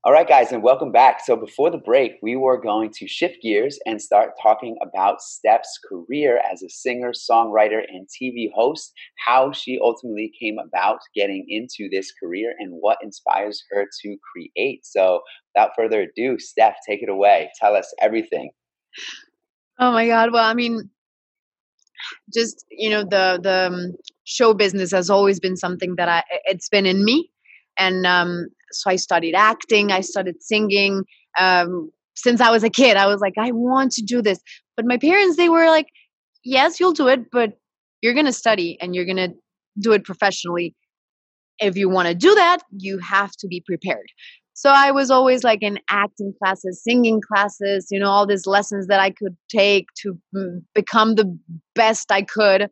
All right, guys, and welcome back. So, before the break, we were going to shift gears and start talking about Steph's career as a singer, songwriter, and TV host, how she ultimately came about getting into this career, and what inspires her to create. So, without further ado, Steph, take it away. Tell us everything. Oh my God. Well, I mean, just you know the the um, show business has always been something that I it's been in me, and um, so I studied acting. I started singing. Um, since I was a kid, I was like, I want to do this. But my parents, they were like, yes, you'll do it, but you're going to study and you're going to do it professionally. If you want to do that, you have to be prepared. So I was always like in acting classes, singing classes, you know, all these lessons that I could take to mm, become the best I could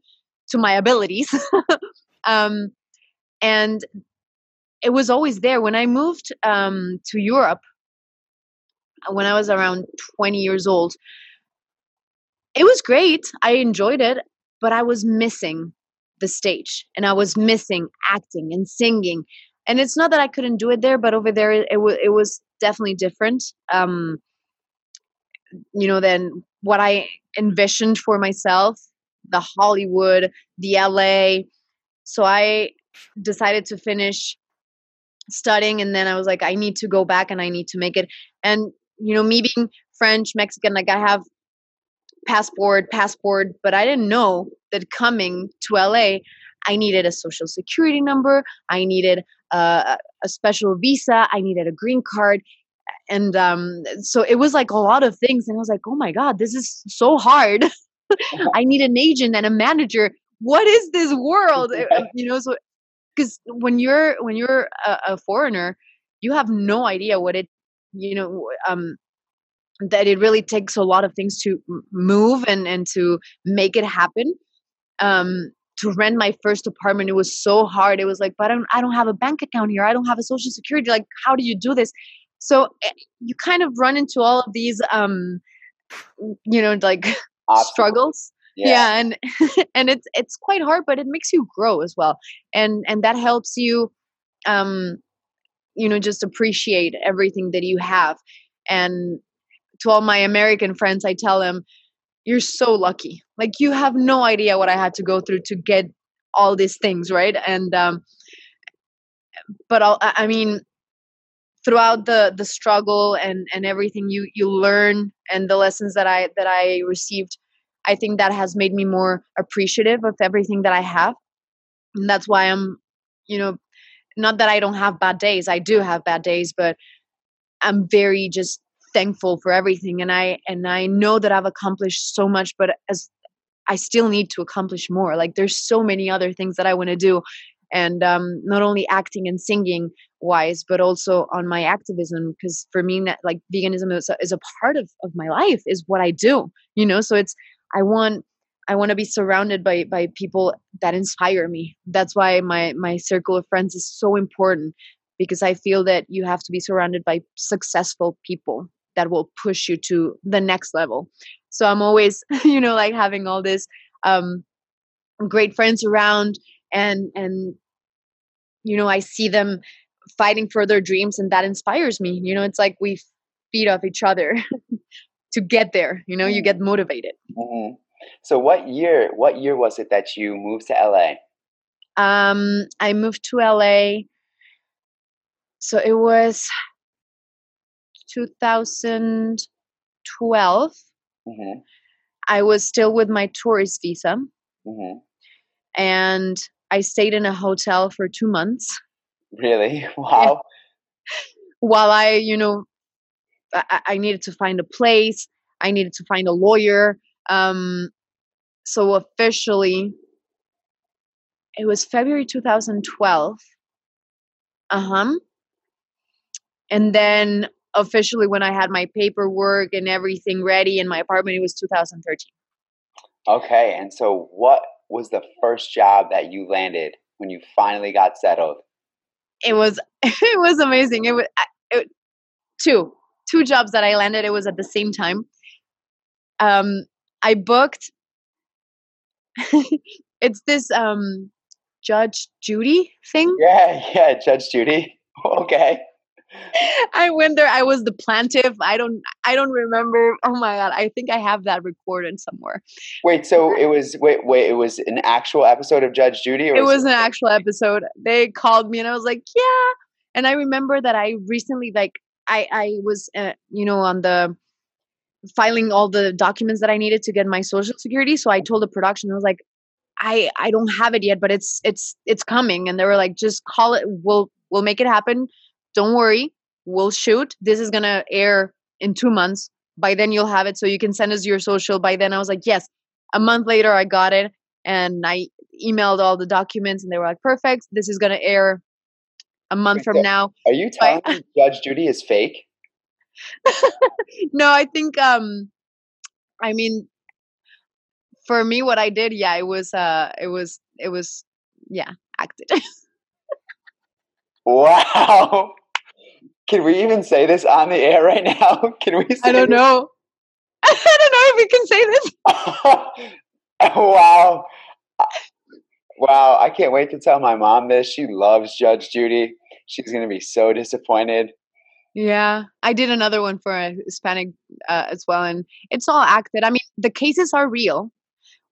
to my abilities. (laughs) um, and it was always there. When I moved um, to Europe, when I was around 20 years old, it was great. I enjoyed it, but I was missing the stage and I was missing acting and singing. And it's not that I couldn't do it there, but over there it, w- it was definitely different. Um, you know, than what I envisioned for myself, the Hollywood, the LA. So I decided to finish studying and then I was like, I need to go back and I need to make it. And, you know, me being French, Mexican, like I have passport, passport, but I didn't know that coming to LA, I needed a social security number, I needed a, a special visa, I needed a green card. And um, so it was like a lot of things. And I was like, oh my God, this is so hard. (laughs) I need an agent and a manager. What is this world? (laughs) you know, so because when you're when you're a, a, foreigner, you have no idea what it, you know, um, that it really takes a lot of things to move and and to make it happen. Um to rent my first apartment it was so hard. It was like but i don't i don't have a bank account here. I don't have a social security. Like how do you do this? So eh, you kind of run into all of these um you know like (laughs) struggles yeah. yeah and (laughs) and it's it's quite hard but it makes you grow as well and and that helps you um you know just appreciate everything that you have and to all my American friends, I tell them, you're so lucky. Like you have no idea what I had to go through to get all these things, right? And um, but I'll, I mean, throughout the the struggle and and everything you you learn and the lessons that I that I received, I think that has made me more appreciative of everything that I have, and that's why I'm, you know, not that I don't have bad days. I do have bad days, but I'm very just thankful for everything and i and i know that i've accomplished so much but as i still need to accomplish more like there's so many other things that i want to do and um, not only acting and singing wise but also on my activism because for me like veganism is a, is a part of, of my life is what i do you know so it's i want i want to be surrounded by by people that inspire me. That's why my my circle of friends is so important because i feel that you have to be surrounded by successful people that will push you to the next level. So i'm always (laughs) you know like having all this um great friends around and and you know i see them fighting for their dreams and that inspires me. You know it's like we feed off each other (laughs) to get there you know you get mm-hmm. motivated mm-hmm. so what year what year was it that you moved to la um i moved to la so it was 2012, mm-hmm. I was still with my tourist visa. Mm-hmm. And I stayed in a hotel for two months. Really? (laughs) Wow. While I, you know, I, I, needed to find a place, I needed to find a lawyer. Um, so officially, it was February 2012. Uh huh. And then officially when I had my paperwork and everything ready in my apartment, it was 2013. Okay, and so what was the first job that you landed when you finally got settled? It was (laughs) it was amazing. It was it, two two jobs that I landed. It was at the same time. Um, I booked. (laughs) it's this um, Judge Judy thing. Yeah, yeah, Judge Judy. (laughs) Okay. I went there. I was the plaintiff. I don't. I don't remember. Oh my god! I think I have that recorded somewhere. Wait. So it was. Wait. Wait. It was an actual episode of Judge Judy. it was, was an actual episode. They called me, and I was like, "Yeah." And I remember that I recently, like, I I was, uh, you know, on the filing all the documents that I needed to get my social security. So I told the production, I was like, I I don't have it yet, but it's it's it's coming. And they were like, just call it. We'll we'll make it happen. Don't worry. We'll shoot. This is gonna air in two months. By then you'll have it, so you can send us your social. By then I was like, yes. A month later, I got it, and I emailed all the documents, and they were like, perfect. This is gonna air a month from now. Are you telling me Judge Judy is fake? (laughs) no, I think um I mean for me what I did, yeah, it was uh it was it was yeah, acted. (laughs) wow. Can we even say this on the air right now? (laughs) Can we I don't this? know. I don't know if we can say this. wow. Wow, I can't wait to tell my mom this. She loves Judge Judy. She's going to be so disappointed. Yeah, I did another one for a Hispanic uh, as well, and it's all acted. I mean, the cases are real.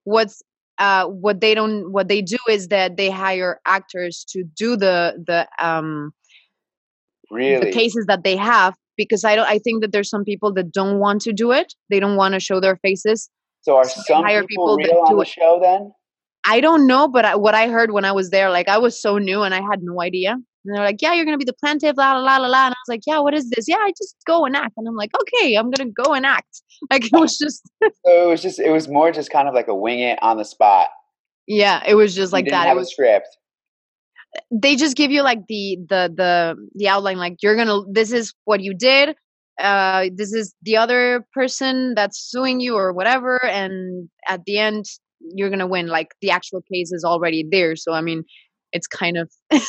What's uh, what they don't what they do is that they hire actors to do the the um really the cases that they have because I don't I think that there's some people that don't want to do it. They don't want to show their faces. So are so some people, people real on the show then? I don't know, but I, what I heard when I was there, like I was so new and I had no idea. And they're like, yeah, you're going to be the plaintiff, la, la, la, la, la. And I was like, yeah, what is this? Yeah, I just go and act. And I'm like, okay, I'm going to go and act. (laughs) Like it was just. (laughs) so it was just, it was more just kind of like a wing it on the spot. Yeah, it was just like that. it was script. They just give you like the, the, the, the outline, like you're going to, this is what you did. Uh, this is the other person that's suing you or whatever. And at the end, you're going to win. Like the actual case is already there. So, I mean, it's kind of (laughs)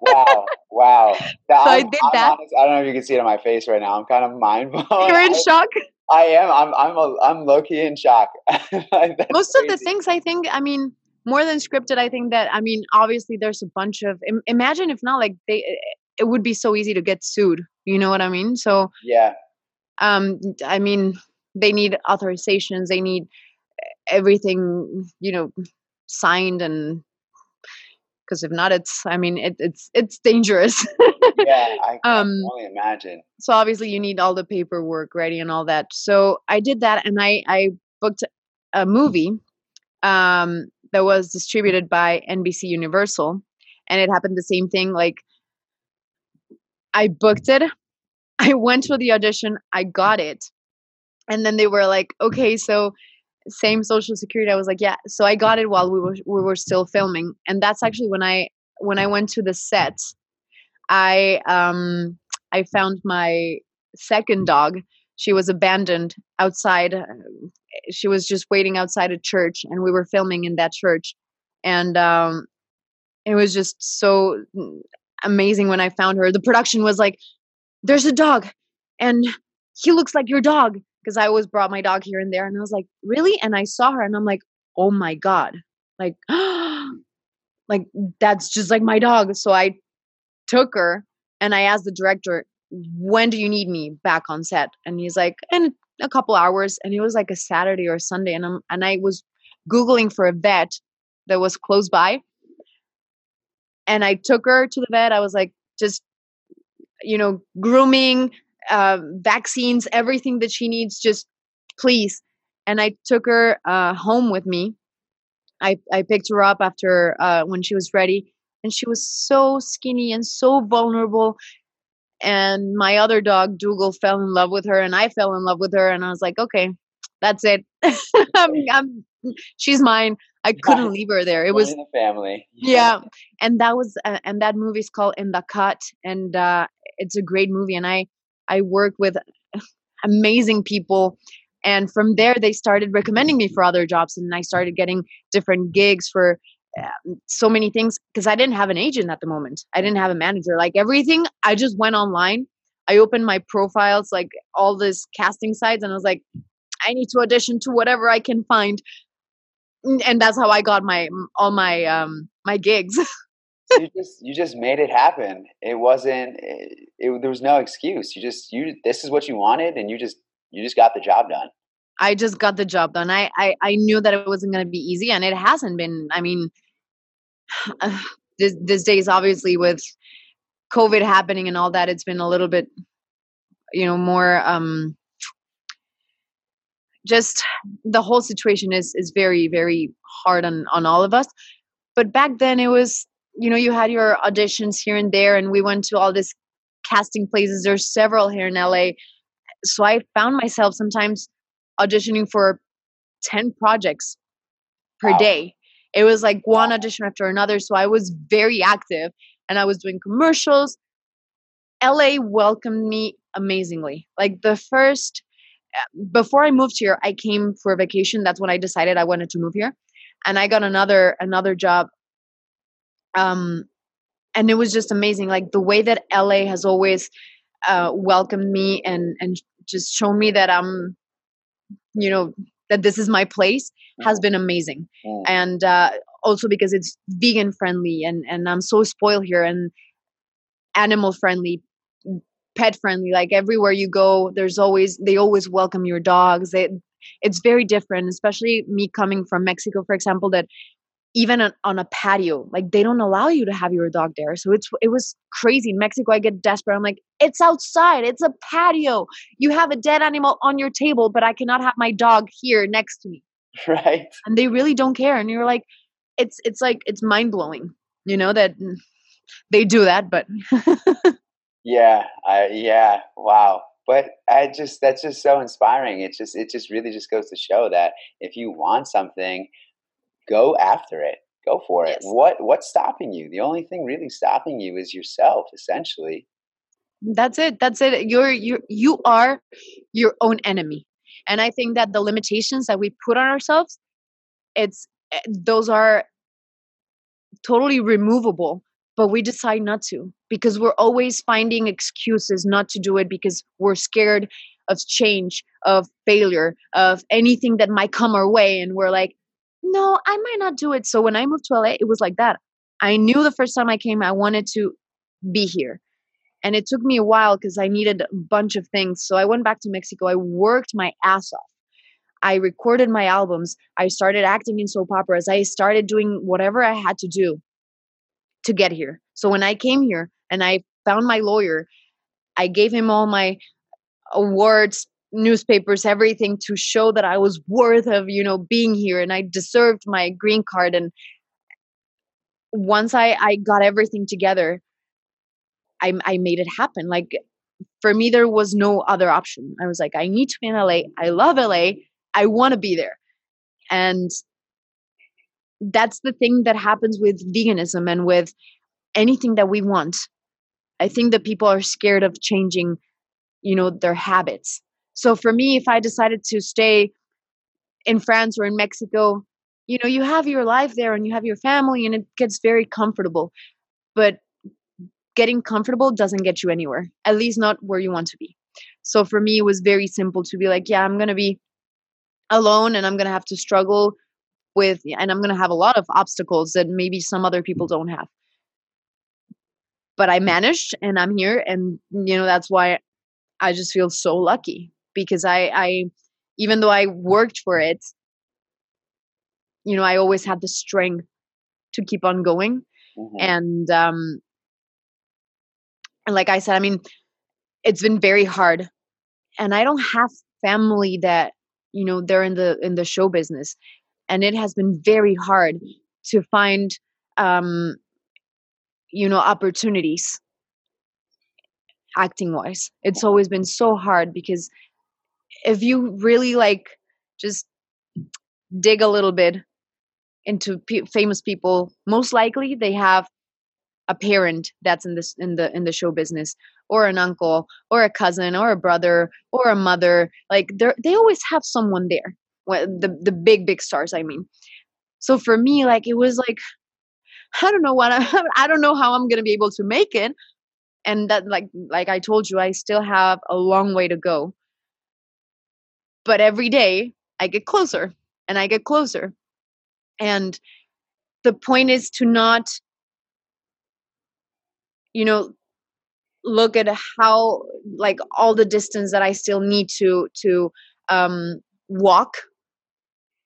wow wow. So i did I'm that. honest, i don't know if you can see it on my face right now i'm kind of mind blown (laughs) you're in shock? I am i'm i'm a, i'm low-key in shock. (laughs) Most crazy. of the things i think i mean more than scripted i think that i mean obviously there's a bunch of imagine if not like they it would be so easy to get sued you know what i mean? So yeah. um i mean they need authorizations they need everything you know signed and because if not it's i mean it, it's it's dangerous. (laughs) Yeah i can um, only imagine. so obviously you need all the paperwork ready and all that. So i did that and i i booked a movie um that was distributed by nbc universal and it happened the same thing like i booked it i went to the audition i got it and then they were like okay so same social security i was like yeah. So i got it while we were we were still filming and that's actually when i when i went to the set i um i found my second dog. She was abandoned outside she was just waiting outside a church and we were filming in that church and um it was just so amazing when i found her. The production was like there's a dog and he looks like your dog because I always brought my dog here and there. And I was like, really? And I saw her and I'm like, oh my God. Like, (gasps) like that's just like my dog. So I took her and I asked the director, when do you need me back on set? And he's like, in a couple hours. And it was like a Saturday or Sunday. And I'm, and I was Googling for a vet that was close by. And I took her to the vet. I was like, just, you know, grooming, uh, vaccines, everything that she needs, just please. And I took her uh, home with me. I, I picked her up after uh, when she was ready, and she was so skinny and so vulnerable. And my other dog, Dougal, fell in love with her, and I fell in love with her. And I was like, okay, that's it. (laughs) I'm, I'm, she's mine. I couldn't leave her there. It was in the family. Yeah, and that was uh, and that movie is called In the Cut, and uh, it's a great movie. And I I worked with amazing people. And from there, they started recommending me for other jobs. And I started getting different gigs for um, so many things because I didn't have an agent at the moment. I didn't have a manager. Like everything, I just went online. I opened my profiles, like all this casting sites, and I was like, I need to audition to whatever I can find. And that's how I got my all my um my gigs. (laughs) you just you just made it happen. It wasn't. It, it, there was no excuse. You just you. This is what you wanted, and you just you just got the job done. I just got the job done. I I, I knew that it wasn't going to be easy, and it hasn't been. I mean, (sighs) this, this days obviously with COVID happening and all that, it's been a little bit, you know, more um just the whole situation is is very very hard on on all of us but back then it was you know you had your auditions here and there and we went to all this casting places there's several here in la so i found myself sometimes auditioning for 10 projects per wow. day it was like one audition after another so i was very active and i was doing commercials la welcomed me amazingly like the first uh, before I moved here, I came for a vacation. That's when I decided I wanted to move here, and I got another another job. Um, and it was just amazing, like the way that LA has always uh, welcomed me and and just shown me that I'm, you know, that this is my place has been amazing, and uh, also because it's vegan friendly and and I'm so spoiled here and animal friendly pet friendly like everywhere you go there's always they always welcome your dogs. They, it's very different especially me coming from mexico for example that even on, on, a patio like they don't allow you to have your dog there. So it's it was crazy. In mexico i get desperate. I'm like it's outside. It's a patio. You have a dead animal on your table but i cannot have my dog here next to me. (laughs) Right. And they really don't care. And you're like it's it's like it's mind-blowing you know that they do that but (laughs) Yeah, I, yeah, wow. But I just that's just so inspiring. It just it just really just goes to show that if you want something, go after it. Go for it. Yes. What what's stopping you? The only thing really stopping you is yourself, essentially. That's it. That's it. You're you you are your own enemy. And I think that the limitations that we put on ourselves, it's eh, those are totally removable but we decide not to because we're always finding excuses not to do it because we're scared of change, of failure, of anything that might come our way. And we're like, no, I might not do it. So when I moved to LA, it was like that. I knew the first time I came, I wanted to be here. And it took me a while because I needed a bunch of things. So I went back to Mexico. I worked my ass off. I recorded my albums. I started acting in soap operas. I started doing whatever I had to do to get here. So when I came here and I found my lawyer, I gave him all my awards, newspapers, everything to show that I was worth of, you know, being here and I deserved my green card. And once I, I got everything together, I, I made it happen. Like for me, there was no other option. I was like, I need to be in LA. I love LA. I want to be there. And that's the thing that happens with veganism and with anything that we want i think that people are scared of changing you know their habits so for me if i decided to stay in france or in mexico you know you have your life there and you have your family and it gets very comfortable but getting comfortable doesn't get you anywhere at least not where you want to be. So for me it was very simple to be like yeah i'm going to be alone and i'm going to have to struggle with and i'm going to have a lot of obstacles that maybe some other people don't have. But i managed and i'm here and you know that's why i just feel so lucky because i i even though i worked for it you know i always had the strength to keep on going. Mm-hmm. and um and like i said i mean it's been very hard. And i don't have family that you know they're in the in the show business. And it has been very hard to find um you know opportunities acting wise it's always been so hard because if you really like just dig a little bit into famous people most likely they have a parent that's in this in the in the show business or an uncle or a cousin or a brother or a mother like they they always have someone there the the big big stars i mean. So for me like it was like i don't know what i, (laughs) I don't know how i'm going to be able to make it and that like like i told you i still have a long way to go but every day i get closer and i get closer and the point is to not you know look at how like all the distance that i still need to to um walk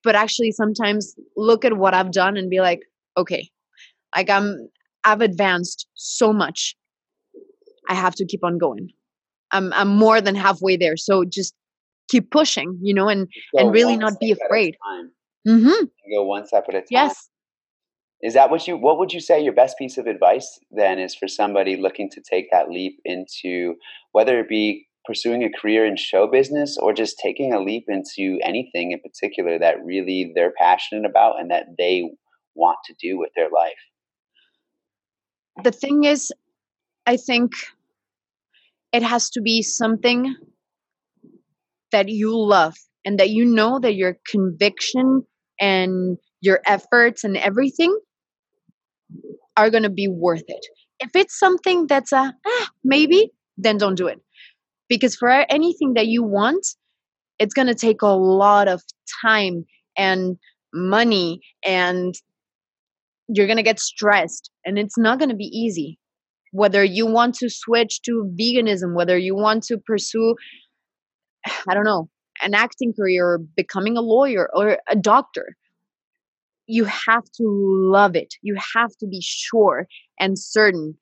but actually sometimes look at what I've done and be like, okay, like I'm I've advanced so much. I have to keep on going. I'm I'm more than halfway there. So just keep pushing you know and and really not be afraid. mm-hmm. go one step at a time. Yes. Is that what you what would you say your best piece of advice then is for somebody looking to take that leap into whether it be pursuing a career in show business or just taking a leap into anything in particular that really they're passionate about and that they want to do with their life? The thing is i think it has to be something that you love and that you know that your conviction and your efforts and everything are going to be worth it. If it's something that's a ah, maybe, then don't do it. Because for anything that you want, it's going to take a lot of time and money and you're going to get stressed and it's not going to be easy. Whether you want to switch to veganism, whether you want to pursue I don't know, an acting career or becoming a lawyer or a doctor, you have to love it. You have to be sure and certain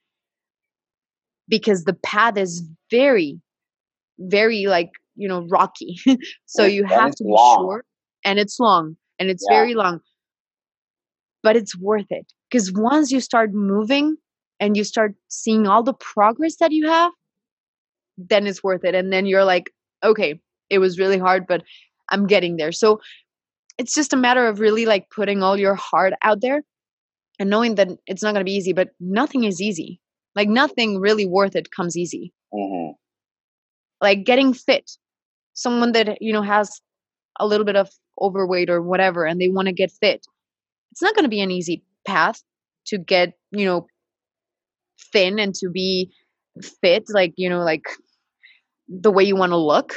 because the path is very, very like, you know, rocky. (laughs) so you have to be long. sure and it's long and it's yeah. very long, but it's worth it because once you start moving and you start seeing all the progress that you have, then it's worth it. And then you're like, okay, it was really hard, but I'm getting there. So it's just a matter of really like putting all your heart out there and knowing that it's not going to be easy, but nothing is easy. Like nothing really worth it comes easy. Mm-hmm. Like getting fit, someone that, you know, has a little bit of overweight or whatever and they want to get fit. It's not going to be an easy path to get, you know, thin and to be fit, like, you know, like the way you want to look.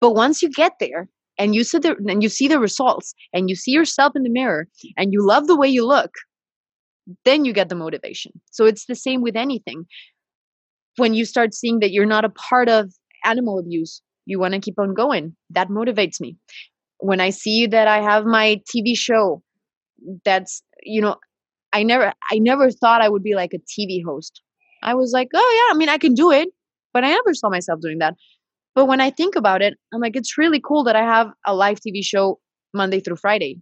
But once you get there and you see the and you see the results and you see yourself in the mirror and you love the way you look, then you get the motivation. So it's the same with anything. When you start seeing that you're not a part of animal abuse, you want to keep on going. That motivates me. When I see that I have my TV show, that's you know, I never I never thought I would be like a TV host. I was like, oh yeah, I mean I can do it, but I never saw myself doing that. But when I think about it, I'm like, it's really cool that I have a live TV show Monday through Friday.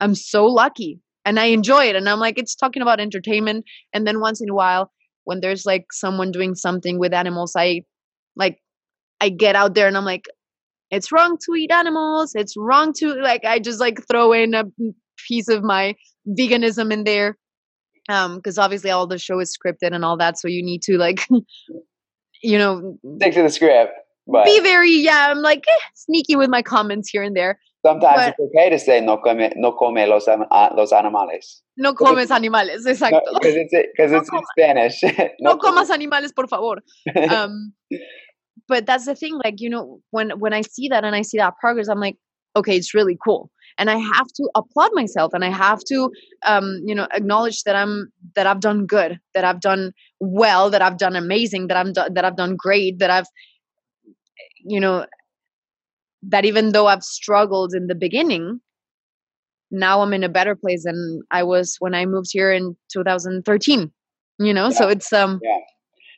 I'm so lucky and I enjoy it. And I'm like, it's talking about entertainment. And then once in a while, when there's like someone doing something with animals, I like, I get out there and I'm like, it's wrong to eat animals. It's wrong to like, I just like throw in a piece of my veganism in there. Um, because obviously all the show is scripted and all that. So you need to like, (laughs) you know, stick to the script but be very yeah i'm like eh, sneaky with my comments here and there. Sometimes but, it's okay to say no come no come los, los animales. No comes animales exacto. (laughs) because no, it's because it's in spanish. (laughs) No, no comas animales por favor. (laughs) Um but that's the thing like you know when when i see that and i see that progress i'm like okay it's really cool and i have to applaud myself and i have to um you know acknowledge that i'm that i've done good that i've done well that i've done amazing that i'm do- that i've done great that i've you know that even though I've struggled in the beginning, now I'm in a better place than I was when I moved here in 2013. You know, yeah. so it's um. Yeah.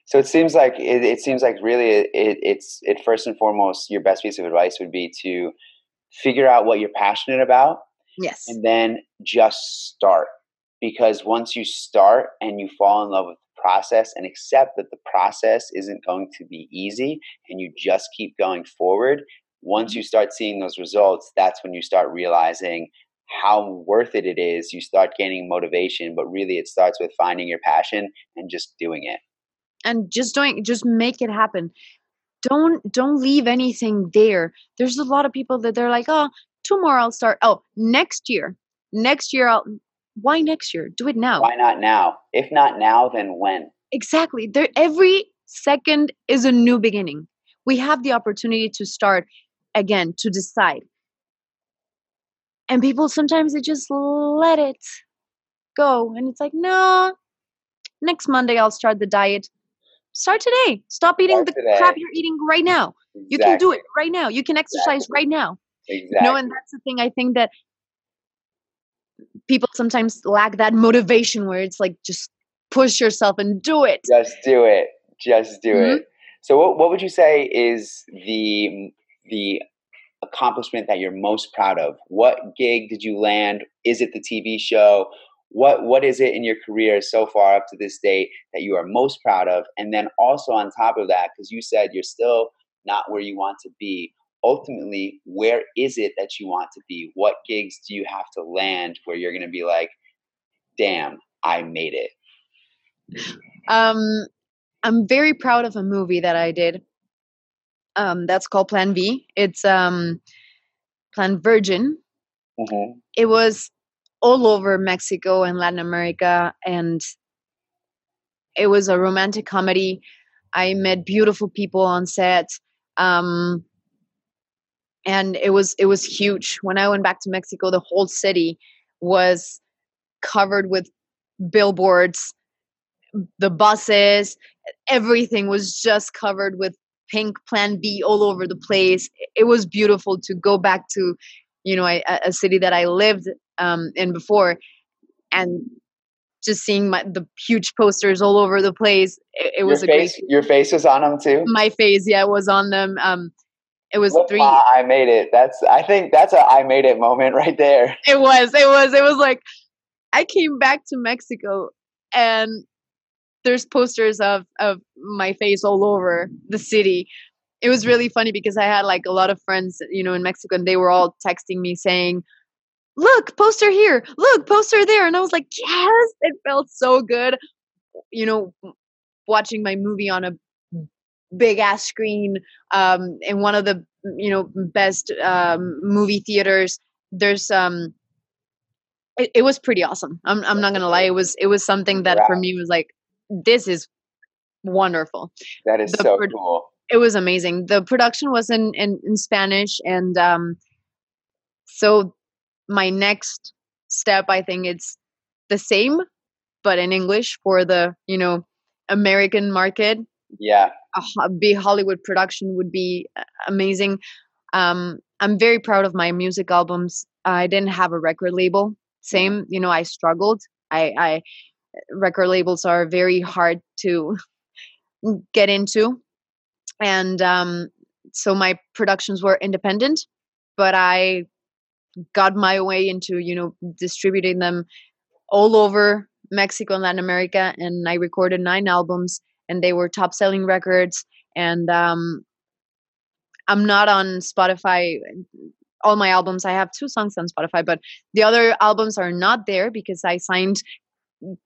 So it seems like it, it seems like really it, it's it first and foremost your best piece of advice would be to figure out what you're passionate about. Yes. And then just start because once you start and you fall in love with the process and accept that the process isn't going to be easy and you just keep going forward, once mm-hmm. you start seeing those results, that's when you start realizing how worth it it is. You start gaining motivation, but really it starts with finding your passion and just doing it. And just doing just make it happen. Don't don't leave anything there. There's a lot of people that they're like, "Oh, tomorrow I'll start. Oh, next year. Next year I'll why next year? Do it now. Why not now? If not now, then when? Exactly. There every second is a new beginning. We have the opportunity to start again, to decide. And people sometimes they just let it go. And it's like, no, next Monday I'll start the diet. Start today. Stop eating start the today. crap you're eating right now. Exactly. You can do it right now. You can exercise exactly. right now. Exactly. You know, and that's the thing I think that people sometimes lack that motivation where it's like just push yourself and do it. Just do it. Just do mm-hmm. it. So what what would you say is the the accomplishment that you're most proud of? What gig did you land? Is it the TV show? What what is it in your career so far up to this date that you are most proud of? And then also on top of that, because you said you're still not where you want to be. Ultimately, where is it that you want to be? What gigs do you have to land where you're going to be like, "Damn, I made it"? Um, I'm very proud of a movie that I did. Um, that's called Plan V. It's um, Plan Virgin. Mm-hmm. It was all over Mexico and Latin America, and it was a romantic comedy. I met beautiful people on set, um, and it was it was huge. When I went back to Mexico, the whole city was covered with billboards the buses, everything was just covered with pink plan V all over the place. It was beautiful to go back to, you know, a, a city that I lived um, in before and just seeing my, the huge posters all over the place. It, it was your a face, great. Your face was on them too. My face, yeah, was on them. Um, it was Look, three. Ma, I made it. That's. I think that's a I made it moment right there. (laughs) It was. It was. It was like I came back to Mexico and there's posters of of my face all over the city it was really funny because i had like a lot of friends you know in mexico and they were all texting me saying look poster here. Look poster there. And i was like yes. It felt so good you know watching my movie on a big ass screen um in one of the you know best um movie theaters. There's um it, it was pretty awesome. I'm i'm not gonna lie. It was it was something that for me was like this is wonderful. That is the so pro- cool. It was amazing. The production was in in, in Spanish, and um, so my next step, I think, it's the same, but in English for the you know American market. Yeah, a big Hollywood production would be uh, amazing. Um, I'm very proud of my music albums. I didn't have a record label. Same, you know, I struggled. I, I record labels are very hard to (laughs) get into and um, so my productions were independent but i got my way into you know distributing them all over mexico and latin america and i recorded nine albums and they were top selling records and um, i'm not on spotify all my albums i have two songs on spotify but the other albums are not there because i signed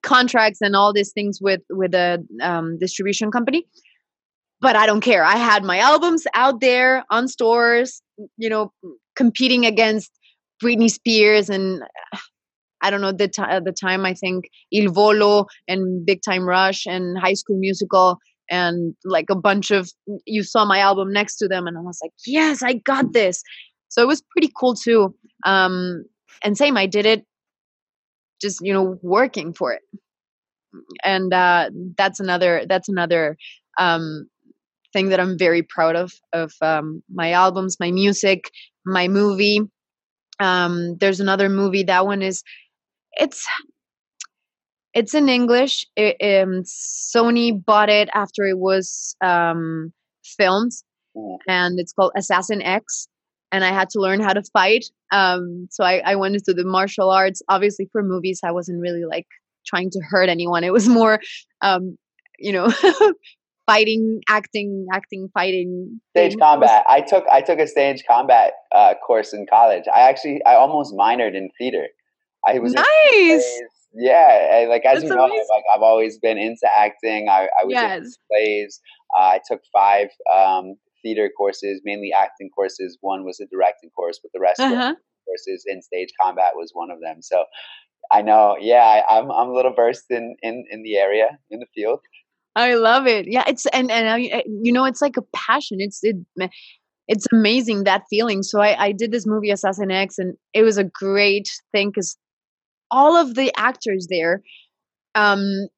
contracts and all these things with with a um, distribution company. But i don't care. I had my albums out there on stores you know competing against britney spears and i don't know the, t- at the time i think il volo and big time rush and high school musical and like a bunch of you saw my album next to them and i was like yes i got this. So it was pretty cool too. Um and same i did it just you know working for it. And uh, that's another that's another um, thing that i'm very proud of of um, my albums my music my movie um, there's another movie that one is it's it's in english it, um, sony bought it after it was um, filmed mm. and it's called assassin x and I had to learn how to fight. Um, so I, I went into the martial arts. Obviously, for movies, I wasn't really like trying to hurt anyone. It was more, um, you know, (laughs) fighting, acting, acting, fighting. Stage combat. I took I took a stage combat uh, course in college. I actually I almost minored in theater. I was nice. Yeah, I, like as That's you know, like I've always been into acting. I, I was yes. in plays. Uh, I took five um, theater courses, mainly acting courses. One was a directing course, but the rest uh-huh. courses in stage combat was one of them. So I know, yeah, I, am I'm, I'm a little versed in, in in the area in the field. I love it. Yeah, it's and and eh, you know, it's like a passion. It's it, it's amazing that feeling. So I I did this movie Assassin X, and it was a great thing because all of the actors there, um,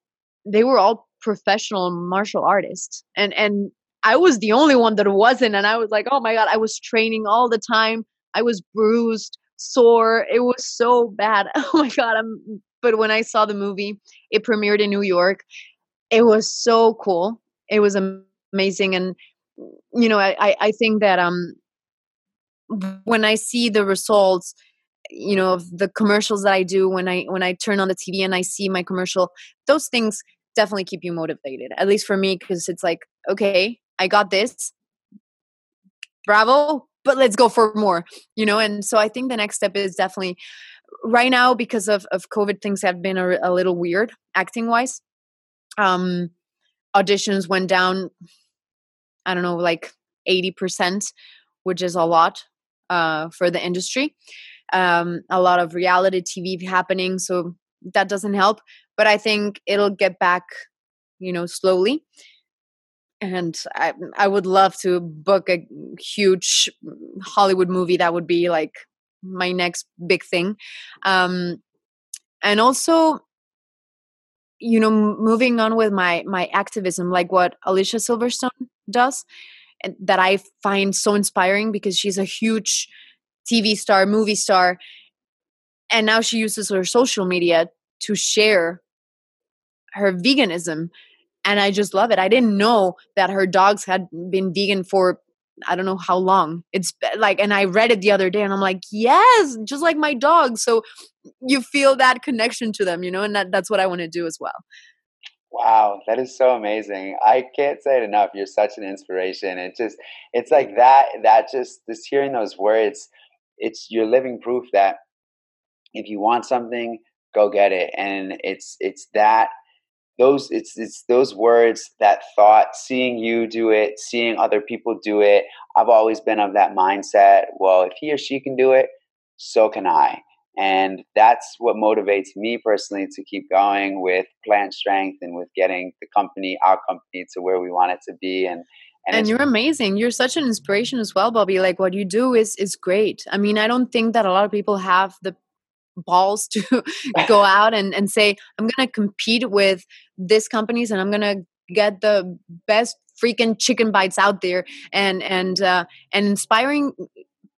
they were all professional martial artists, and and I was the only one that wasn't. And I was like, oh my God, I was training all the time. I was bruised, sore. It was so bad. (laughs) Oh my God. I'm, but when I saw the movie, it premiered in New York. It was so cool. It was amazing. And, you know, I, I think that, um, when I see the results, you know, of the commercials that I do when I when I turn on the TV and I see my commercial, those things definitely keep you motivated. At least for me, because it's like, okay, I got this. Bravo, but let's go for more, you know. And so I think the next step is definitely right now because of of COVID, things have been a, a little weird acting wise. Um, auditions went down. I don't know, like eighty percent, which is a lot uh, for the industry. Um, a lot of reality TV happening, so that doesn't help. But I think it'll get back, you know, slowly. And I, I would love to book a huge Hollywood movie. That would be like my next big thing. Um, and also, you know, moving on with my my activism, like what Alicia Silverstone does, and that I find so inspiring because she's a huge TV star, movie star, and now she uses her social media to share her veganism and I just love it. I didn't know that her dogs had been vegan for I don't know how long. It's like, and I read it the other day and I'm like, yes, just like my dog. So you feel that connection to them, you know, and that, that's what I want to do as well. Wow, that is so amazing. I can't say it enough. You're such an inspiration. It just, it's like that, that just, just hearing those words, it's, you're living proof that if you want something, go get it. And it's, it's that, those it's it's those words that thought seeing you do it seeing other people do it i've always been of that mindset well if he or she can do it so can i. And that's what motivates me personally to keep going with plant strength and with getting the company our company to where we want it to be and and, and you're amazing. You're such an inspiration as well bobby. Like what you do is is great. I mean i don't think that a lot of people have the balls to (laughs) go (laughs) out and, and say i'm going to compete with this companies and i'm going to get the best freaking chicken bites out there and and uh, and inspiring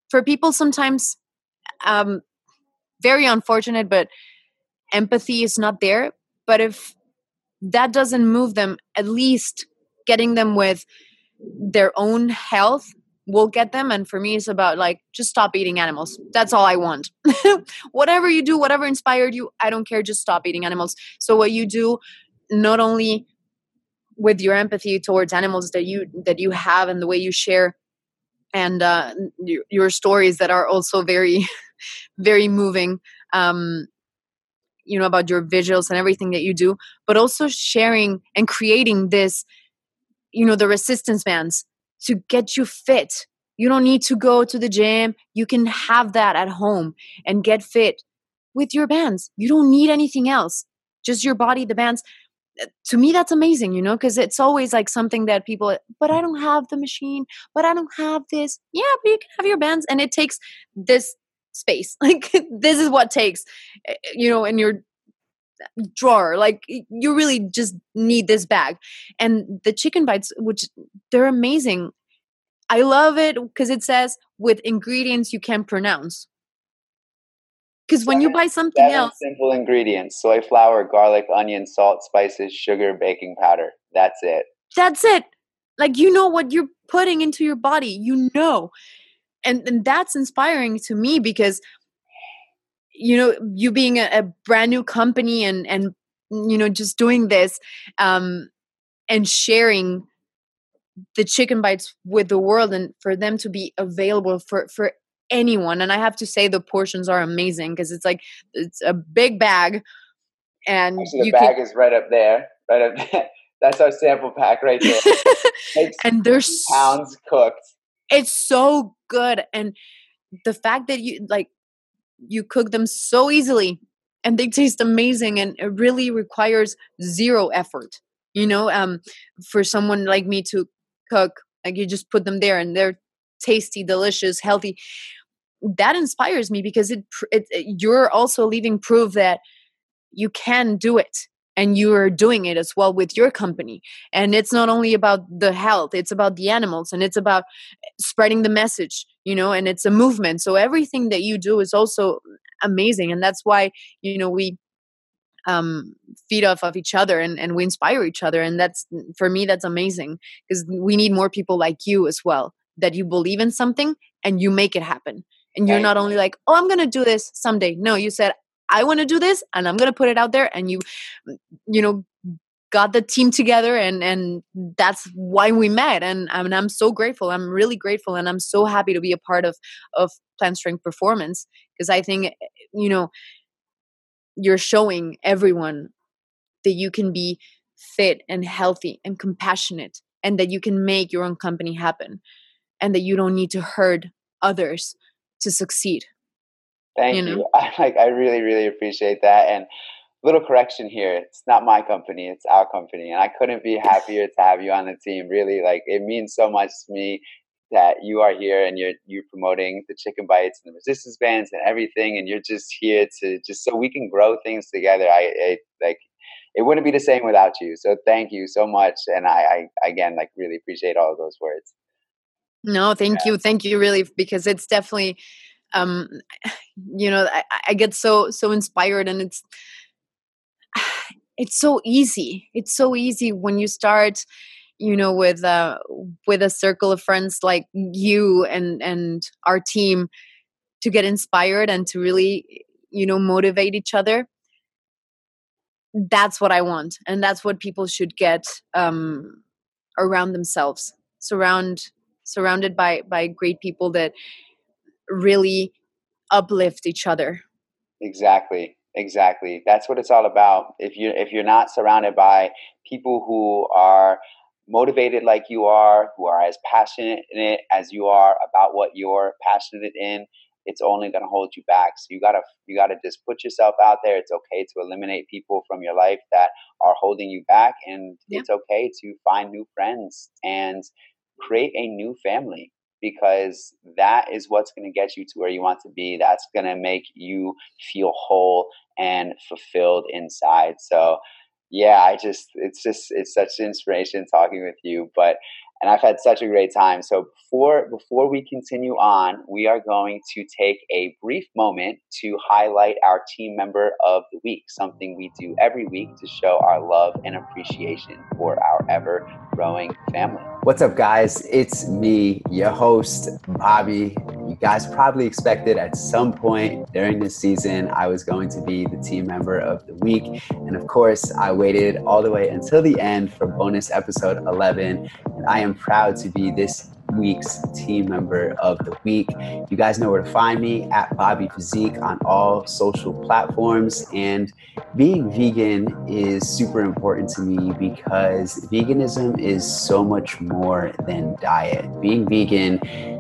for people sometimes um very unfortunate but empathy is not there but if that doesn't move them at least getting them with their own health will get them and for me it's about like just stop eating animals. That's all i want. (laughs) Whatever you do whatever inspired you i don't care just stop eating animals. So what you do not only with your empathy towards animals that you that you have and the way you share and uh, your, stories that are also very (laughs) very moving um, you know about your visuals and everything that you do but also sharing and creating this you know the resistance bands to get you fit. You don't need to go to the gym. You can have that at home and get fit with your bands. You don't need anything else, just your body, the bands. Uh, to me, that's amazing, you know, because it's always like something that people, but I don't have the machine, but I don't have this. Yeah, but you can have your bands, and it takes this space. (laughs) Like, this is what takes, eh, you know, in your drawer like you really just need this bag. And the chicken bites which they're amazing. I love it because it says with ingredients you can pronounce. Because when you buy something else simple ingredients. Soy flour garlic onion salt spices sugar baking powder. That's it. That's it. Like you know what you're putting into your body. You know. And, and that's inspiring to me because you know you being a, a brand new company and and you know just doing this um and sharing the chicken bites with the world and for them to be available for for anyone. And i have to say the portions are amazing because it's like it's a big bag and Actually, the bag can... is right up there right up there. (laughs) That's our sample pack right there. (laughs) And there's pounds cooked. It's so good. And the fact that you like you cook them so easily and they taste amazing and it really requires zero effort you know um for someone like me to cook like you just put them there and they're tasty delicious healthy. That inspires me because it, it you're also leaving proof that you can do it and you are doing it as well with your company. And it's not only about the health it's about the animals and it's about spreading the message you know and it's a movement. So everything that you do is also amazing and that's why you know we um feed off of each other and, and we inspire each other and that's for me that's amazing because we need more people like you as well that you believe in something and you make it happen. And you're not only like oh i'm going to do this someday. No you said i want to do this and i'm going to put it out there and you you know got the team together and and that's why we met and I mean, I'm so grateful I'm really grateful and I'm so happy to be a part of of Plant Strength Performance because I think you know you're showing everyone that you can be fit and healthy and compassionate and that you can make your own company happen and that you don't need to hurt others to succeed thank you, know? you. (laughs) I, like i really really appreciate that and little correction here it's not my company it's our company and i couldn't be happier to have you on the team really like it means so much to me that you are here and you're you're promoting the chicken bites and the resistance bands and everything and you're just here to just so we can grow things together i, I like it wouldn't be the same without you. So thank you so much. And I, I again, like really appreciate all of those words. No, thank yeah. you. Thank you really, because it's definitely, um, (sighs) you know, I, I get so, so inspired and it's, it's so easy. It's so easy when you start, you know, with, uh, with a circle of friends like you and, and our team to get inspired and to really, you know, motivate each other that's what I want, and that's what people should get um, around themselves. Surround surrounded by by great people that really uplift each other. Exactly, exactly. That's what it's all about. If you if you're not surrounded by people who are motivated like you are, who are as passionate in it as you are about what you're passionate in, it's only going to hold you back. So you gotta you gotta just put yourself out there. It's okay to eliminate people from your life that are holding you back, and yeah. it's okay to find new friends and create a new family because that is what's going to get you to where you want to be. That's going to make you feel whole and fulfilled inside. So yeah, I just it's just it's such an inspiration talking with you. But and I've had such a great time. So before before we continue on, we are going to take a brief moment to highlight our team member of the week, something we do every week to show our love and appreciation for our ever growing family. What's up, guys? It's me, your host, Bobby. You guys probably expected at some point during this season I was going to be the team member of the week. And of course, I waited all the way until the end for bonus episode 11. And I am proud to be this week's team member of the week. You guys know where to find me at Bobby Physique on all social platforms. And being vegan is super important to me because veganism is so much more than diet. Being vegan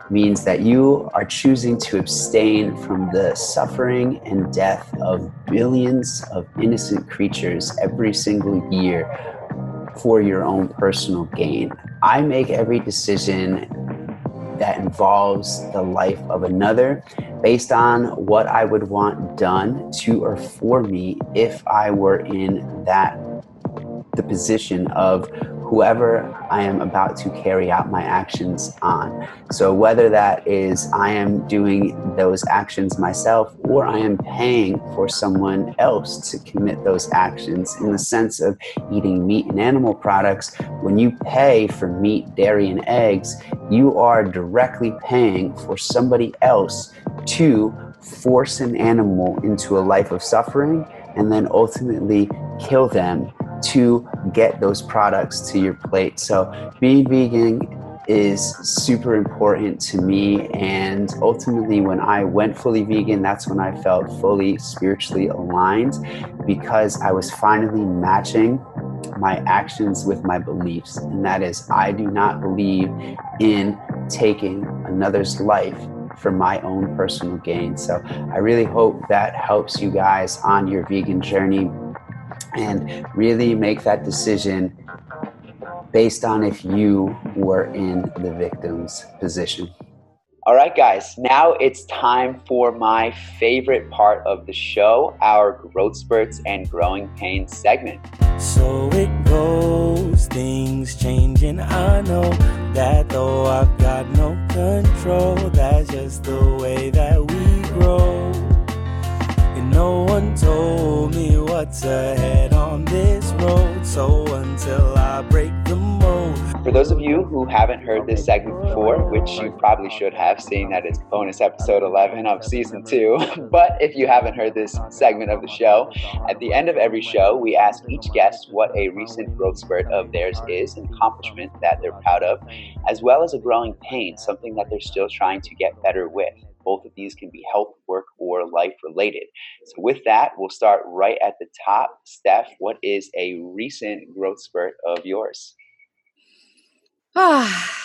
means that you are choosing to abstain from the suffering and death of billions of innocent creatures every single year for your own personal gain. I make every decision that involves the life of another based on what I would want done to or for me if I were in that the position of whoever I am about to carry out my actions on. So, whether that is I am doing those actions myself or I am paying for someone else to commit those actions in the sense of eating meat and animal products, when you pay for meat, dairy, and eggs, you are directly paying for somebody else to force an animal into a life of suffering and then ultimately kill them to get those products to your plate. So being vegan is super important to me. And ultimately, when I went fully vegan, that's when I felt fully spiritually aligned because I was finally matching my actions with my beliefs. And that is, I do not believe in taking another's life for my own personal gain. So I really hope that helps you guys on your vegan journey and really make that decision based on if you were in the victim's position. All right, guys, now it's time for my favorite part of the show our growth spurts and growing pains segment. So it goes, things changing. I know that though I've got no control, that's just the way that we grow. And no one told me what's ahead on this road. So until I break the. For those of you who haven't heard this segment before, which you probably should have, seeing that it's bonus episode 11 of season two, (laughs) but if you haven't heard this segment of the show, at the end of every show, we ask each guest what a recent growth spurt of theirs is, an accomplishment that they're proud of, as well as a growing pain, something that they're still trying to get better with. Both of these can be health, work, or life related. So, with that, we'll start right at the top. Steph, what is a recent growth spurt of yours? (sighs)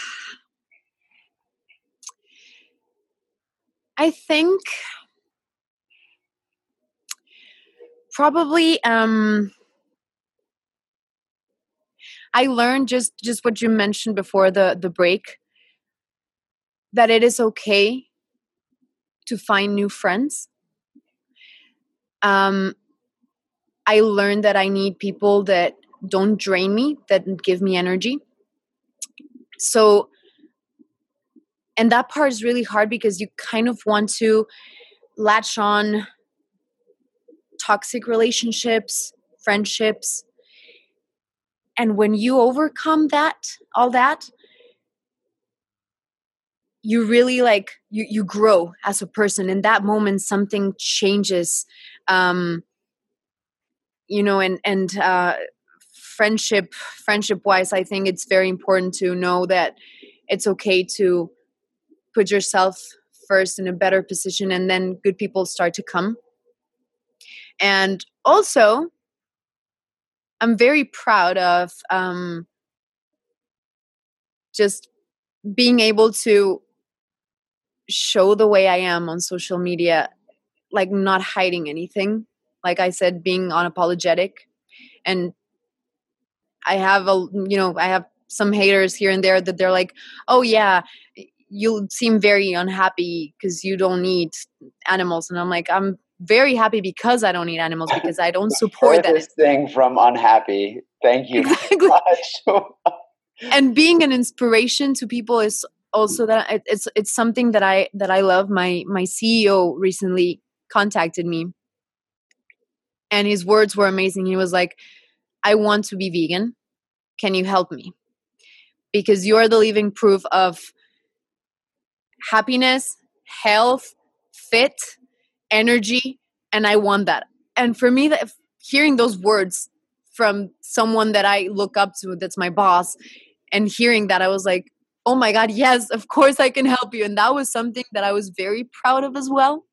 I think probably um I learned just just what you mentioned before the the break that it is okay to find new friends. Um I learned that I need people that don't drain me, that give me energy so and that part is really hard because you kind of want to latch on toxic relationships friendships. And when you overcome that all that you really like you you grow as a person. In that moment something changes. Um you know and and uh friendship friendship wise i think it's very important to know that it's okay to put yourself first in a better position and then good people start to come. And also i'm very proud of um, just being able to show the way i am on social media like not hiding anything. Like i said being unapologetic and I have a mm, you know I have some haters here and there that they're like, oh yeah, you seem very unhappy because you don't need animals, and I'm like, I'm very happy because I don't need animals (laughs) because I don't support that thing from unhappy. Thank you exactly. (laughs) and being an inspiration to people is also that it's it's something that I that I love. My my CEO recently contacted me, and his words were amazing. He was like I want to be vegan. Can you help me? Because you're the living proof of happiness, health, fit, energy, and I want that. And for me, that hearing those words from someone that I look up to, that's my boss, and hearing that, I was like, oh my God, yes, of course I can help you. And that was something that I was very proud of as well.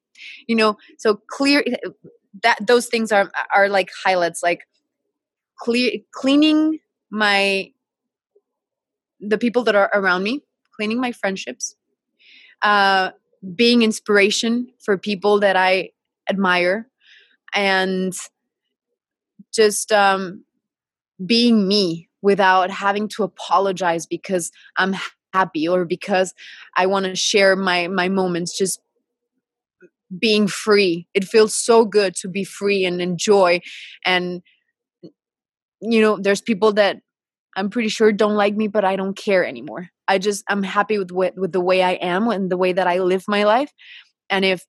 You know, so clear that those things are are like highlights like clear cleaning my the people that are around me cleaning my friendships uh, being inspiration for people that i admire and just um, being me without having to apologize because i'm happy or because i want to share my my moments just being free. It feels so good to be free and enjoy and you know there's people that i'm pretty sure don't like me but i don't care anymore. I just i'm happy with with, with the way i am and the way that i live my life. And if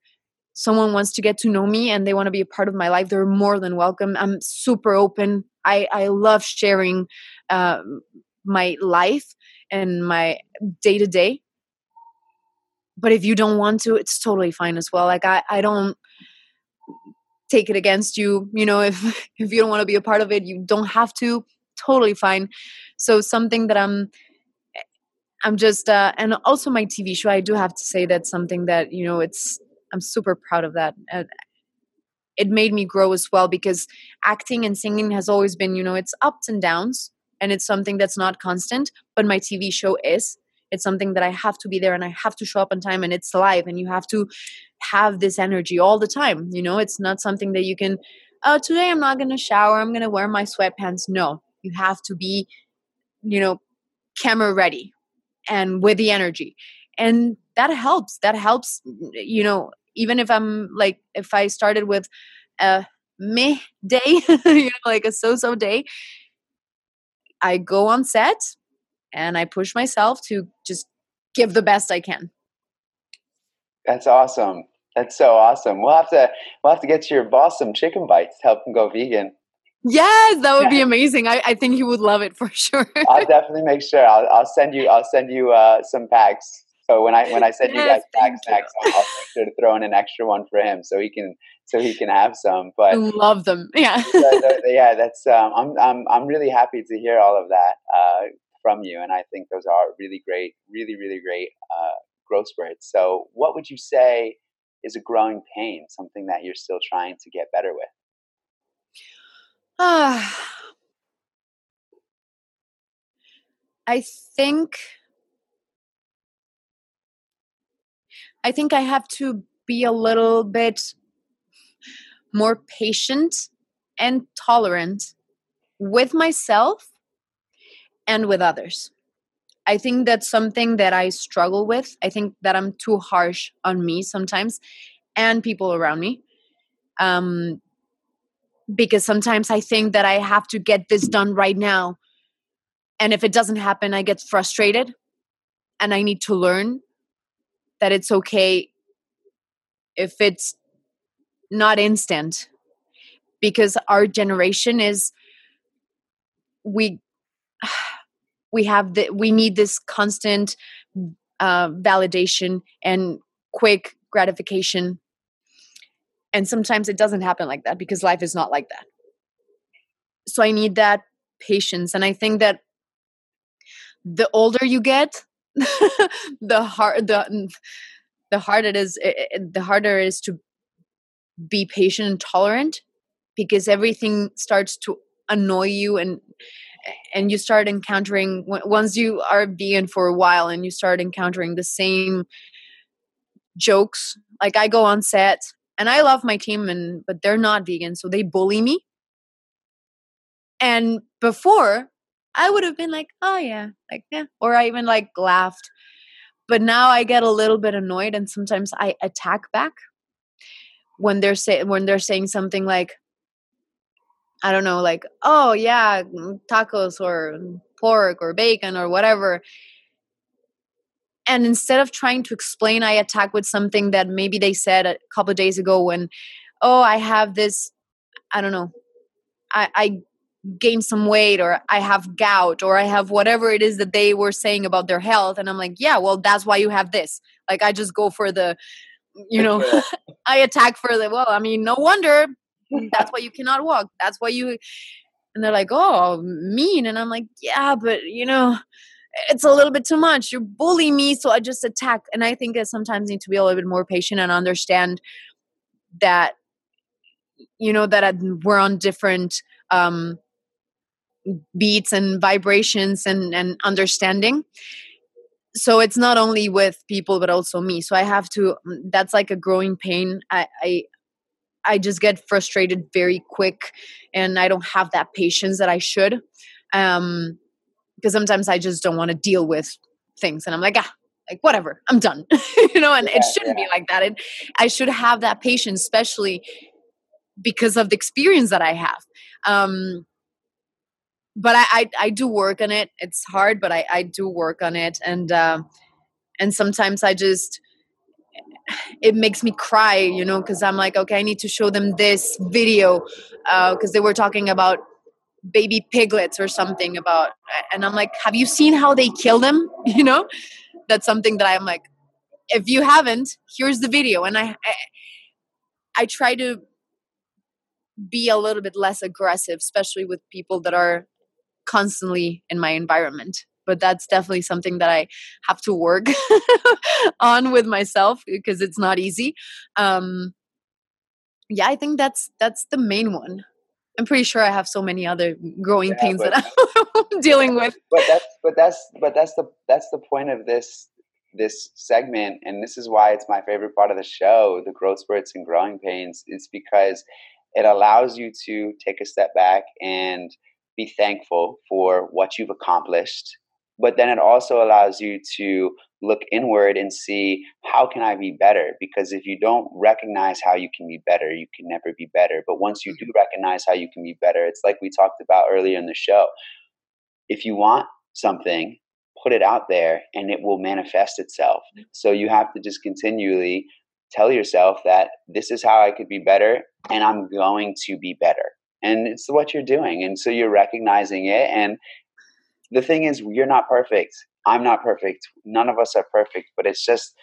someone wants to get to know me and they want to be a part of my life they're more than welcome. I'm super open. I i love sharing uh, my life and my day to day. But if you don't want to it's totally fine as well. Like i i don't take it against you you know if (laughs) if you don't want to be a part of it you don't have to totally fine. So something that i'm i'm just uh and also my tv show i do have to say that something that you know it's i'm super proud of that uh, it made me grow as well because acting and singing has always been you know it's ups and downs and it's something that's not constant but my tv show is it's something that i have to be there and i have to show up on time and it's live and you have to have this energy all the time you know? It's not something that you can oh today i'm not going to shower i'm going to wear my sweatpants. No you have to be you know camera ready and with the energy. And that helps that helps you know even if i'm like if i started with a meh day (laughs) you know, like a so-so day i go on set and I push myself to just give the best I can. That's awesome. That's so awesome. We'll have to we'll have to get your boss some chicken bites to help him go vegan. Yes, that would be (laughs) amazing. I, I think he would love it for sure. I'll definitely make sure. I'll, I'll send you. I'll send you uh, some packs. So when I when I send yes, you guys pack snacks, I'll, I'll make sure to throw in an extra one for him so he can so he can have some. But I love them. (laughs) Yeah. yeah, that's. Um, I'm I'm I'm really happy to hear all of that uh, from you, and I think those are really great, really really great uh, growth spurts. So, what would you say is a growing pain? Something that you're still trying to get better with? Ah. (sighs) I think I think I have to be a little bit more patient and tolerant with myself and with others. I think that's something that I struggle with. I think that I'm too harsh on me sometimes and people around me. Um, because sometimes I think that I have to get this done right now. And if it doesn't happen, I get frustrated and I need to learn that it's okay if it's not instant because our generation is we (sighs) we have the we need this constant uh, validation and quick gratification. And sometimes it doesn't happen like that because life is not like that. So i need that patience. And i think that the older you get (laughs) the hard the the harder it is it, the harder it is to be patient and tolerant because everything starts to annoy you and and you start encountering once you are vegan for a while and you start encountering the same jokes like i go on set and i love my team and but they're not vegan so they bully me. And before i would have been like oh yeah like yeah or i even like laughed. But now i get a little bit annoyed and sometimes i attack back when they're say when they're saying something like I don't know, like, oh yeah, mm, tacos or pork or bacon or whatever. And instead of trying to explain, I attack with something that maybe they said a couple days ago when, oh, I have this, I don't know, I, I gained some weight or I have gout or I have whatever it is that they were saying about their health. And I'm like, yeah, well, that's why you have this. Like, I just go for the, you know, (laughs) I attack for the, well, I mean, no wonder that's why you cannot walk. That's why you and they're like oh mean and i'm like yeah but you know it's a little bit too much. You're bullying me so i just attack. And i think that sometimes need to be a little bit more patient and understand that you know that we're on different um beats and vibrations and and understanding. So it's not only with people but also me. So i have to that's like a growing pain. I i I just get frustrated very quick and I don't have that patience that I should. Um, because sometimes I just don't want to deal with things and I'm like, ah, like whatever, I'm done. (laughs) you know, and yeah, it shouldn't yeah. be like that. It, I should have that patience, especially because of the experience that I have. Um, but I, I, I do work on it. It's hard, but I, I do work on it. And, uh, and sometimes I just, it makes me cry, you know, because I'm like, okay, I need to show them this video because uh, they were talking about baby piglets or something about, and I'm like, have you seen how they kill them? (laughs) You know, that's something that I'm like, if you haven't, here's the video, and I, I, I try to be a little bit less aggressive, especially with people that are constantly in my environment but that's definitely something that I have to work (laughs) on with myself because it's not easy. Um, yeah, I think that's that's the main one. I'm pretty sure I have so many other growing yeah, pains but, that I'm (laughs) dealing with. (laughs) But that's but that's but that's the that's the point of this this segment, and this is why it's my favorite part of the show, the growth spurts and growing pains. It's because it allows you to take a step back and be thankful for what you've accomplished but then it also allows you to look inward and see how can i be better? Because if you don't recognize how you can be better you can never be better. But once you do mm-hmm. recognize how you can be better it's like we talked about earlier in the show. If you want something put it out there and it will manifest itself. Mm-hmm. so you have to just continually tell yourself that this is how i could be better and i'm going to be better. And it's what you're doing. And so you're recognizing it and the thing is you're not perfect i'm not perfect none of us are perfect but it's just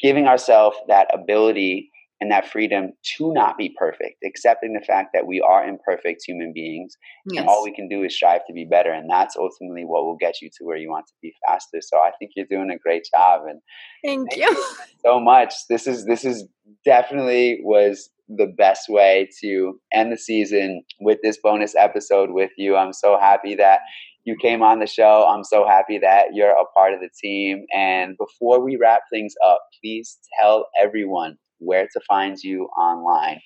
giving ourselves that ability and that freedom to not be perfect, accepting the fact that we are imperfect human beings yes. and all we can do is strive to be better. And that's ultimately what will get you to where you want to be faster. So I think you're doing a great job and thank, thank you. you so much. This is this is definitely was the best way to end the season with this bonus episode with you. I'm so happy that you came on the show. I'm so happy that you're a part of the team. And before we wrap things up, please tell everyone where to find you online.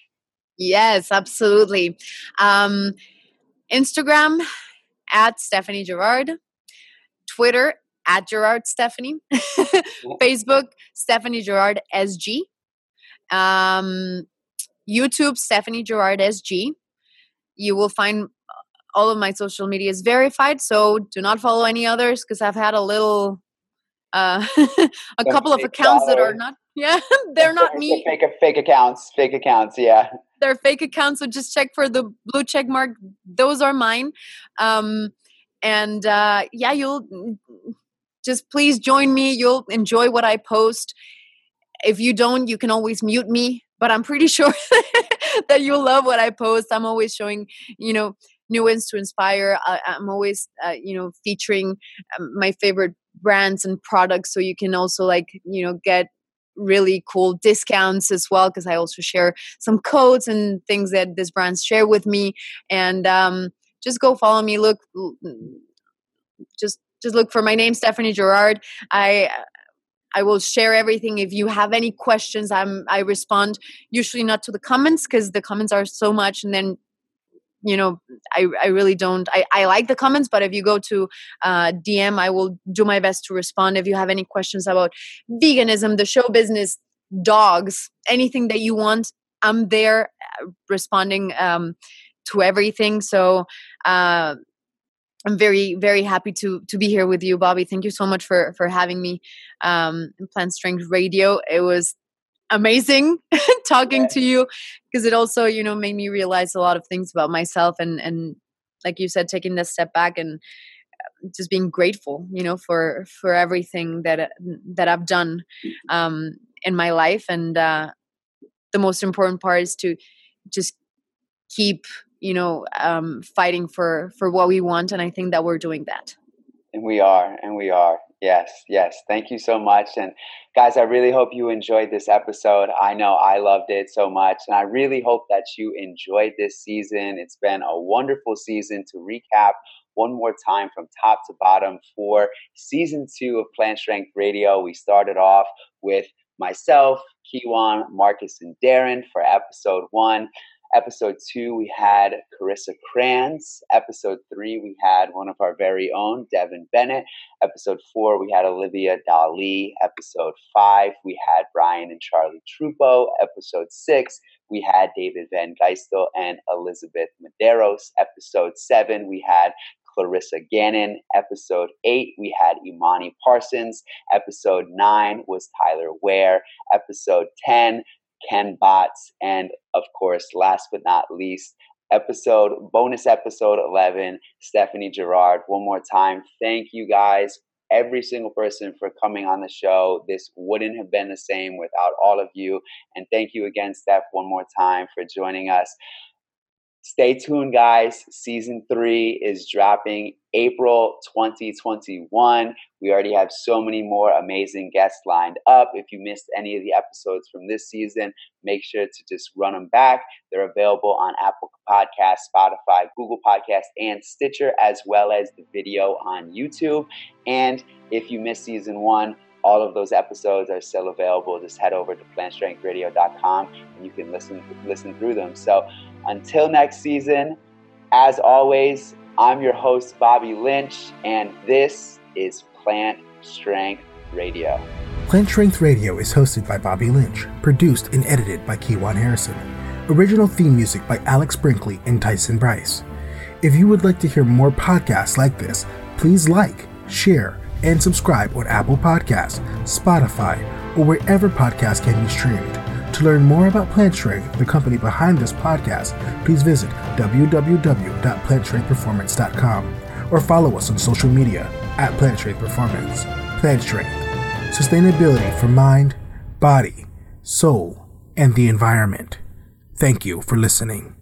Yes, absolutely. Um, Instagram at Stephanie Gerard, Twitter at Gerard Stephanie, (laughs) Facebook Stephanie Gerard SG, um, YouTube Stephanie Gerard SG. You will find all of my social media is verified, so do not follow any others because I've had a little, uh, (laughs) a couple of accounts that are not (laughs) yeah, they're not me. Fake fake accounts, fake accounts. Yeah, they're fake accounts. So just check for the blue check mark. Those are mine. Um, and uh, yeah, you'll just please join me. You'll enjoy what I post. If you don't, you can always mute me. But I'm pretty (laughs) sure that you'll love what I post. I'm always showing, you know, new ones to inspire. I, am always, uh, you know, featuring um, my favorite brands and products, so you can also like, you know, get really cool discounts as well because I also share some codes and things that these brands share with me. And um, just go follow me. Look, just just look for my name, Stephanie Gerard. I I will share everything. If you have any questions, I'm I respond usually not to the comments because the comments are so much, and then you know i i really don't i i like the comments but if you go to uh, dm i will do my best to respond if you have any questions about veganism the show business dogs anything that you want i'm there uh, responding um, to everything so uh, I'm very very happy to to be here with you, Bobby. Thank you so much for for having me um, Plant Strength Radio. It was amazing (laughs) talking to you because it also you know made me realize a lot of things about myself and and like you said taking that step back and uh, just being grateful you know for for everything that uh, that I've done um in my life. And uh the most important part is to just keep you know um fighting for for what we want and I think that we're doing that. And we are and we are Yes, yes. Thank you so much. And guys, I really hope you enjoyed this episode. I know I loved it so much. And I really hope that you enjoyed this season. It's been a wonderful season to recap one more time from top to bottom for season two of Plant Strength Radio. We started off with myself, Kiwan, Marcus, and Darren for episode one. Episode two, we had Carissa Kranz. Episode three, we had one of our very own, Devin Bennett. Episode four, we had Olivia Dali. Episode five, we had Brian and Charlie Trupo. Episode six, we had David Van Geistel and Elizabeth Maderos. Episode seven, we had Clarissa Gannon. Episode eight, we had Imani Parsons. Episode nine was Tyler Ware. Episode 10, Ken Botts, and of course, last but not least, episode bonus episode 11 stephanie gerard one more time thank you guys every single person for coming on the show. This wouldn't have been the same without all of you. And thank you again steph one more time for joining us Stay tuned, guys. Season three is dropping April 2021. We already have so many more amazing guests lined up. If you missed any of the episodes from this season, make sure to just run them back. They're available on Apple Podcasts, Spotify, Google Podcasts, and Stitcher, as well as the video on YouTube. And if you missed season one, all of those episodes are still available. Just head over to plantstrengthradio.com and you can listen listen through them. So until next season, as always, I'm your host, Bobby Lynch, and this is Plant Strength Radio. Plant Strength Radio is hosted by Bobby Lynch, produced and edited by Kiwan Harrison. Original theme music by Alex Brinkley and Tyson Bryce. If you would like to hear more podcasts like this, please like, share, and subscribe on Apple Podcasts, Spotify, or wherever podcasts can be streamed. To learn more about Plant Strength, the company behind this podcast, please visit www.plantstrengthperformance.com or follow us on social media at Plant Strength Performance. Plant Strength, sustainability for mind, body, soul, and the environment. Thank you for listening.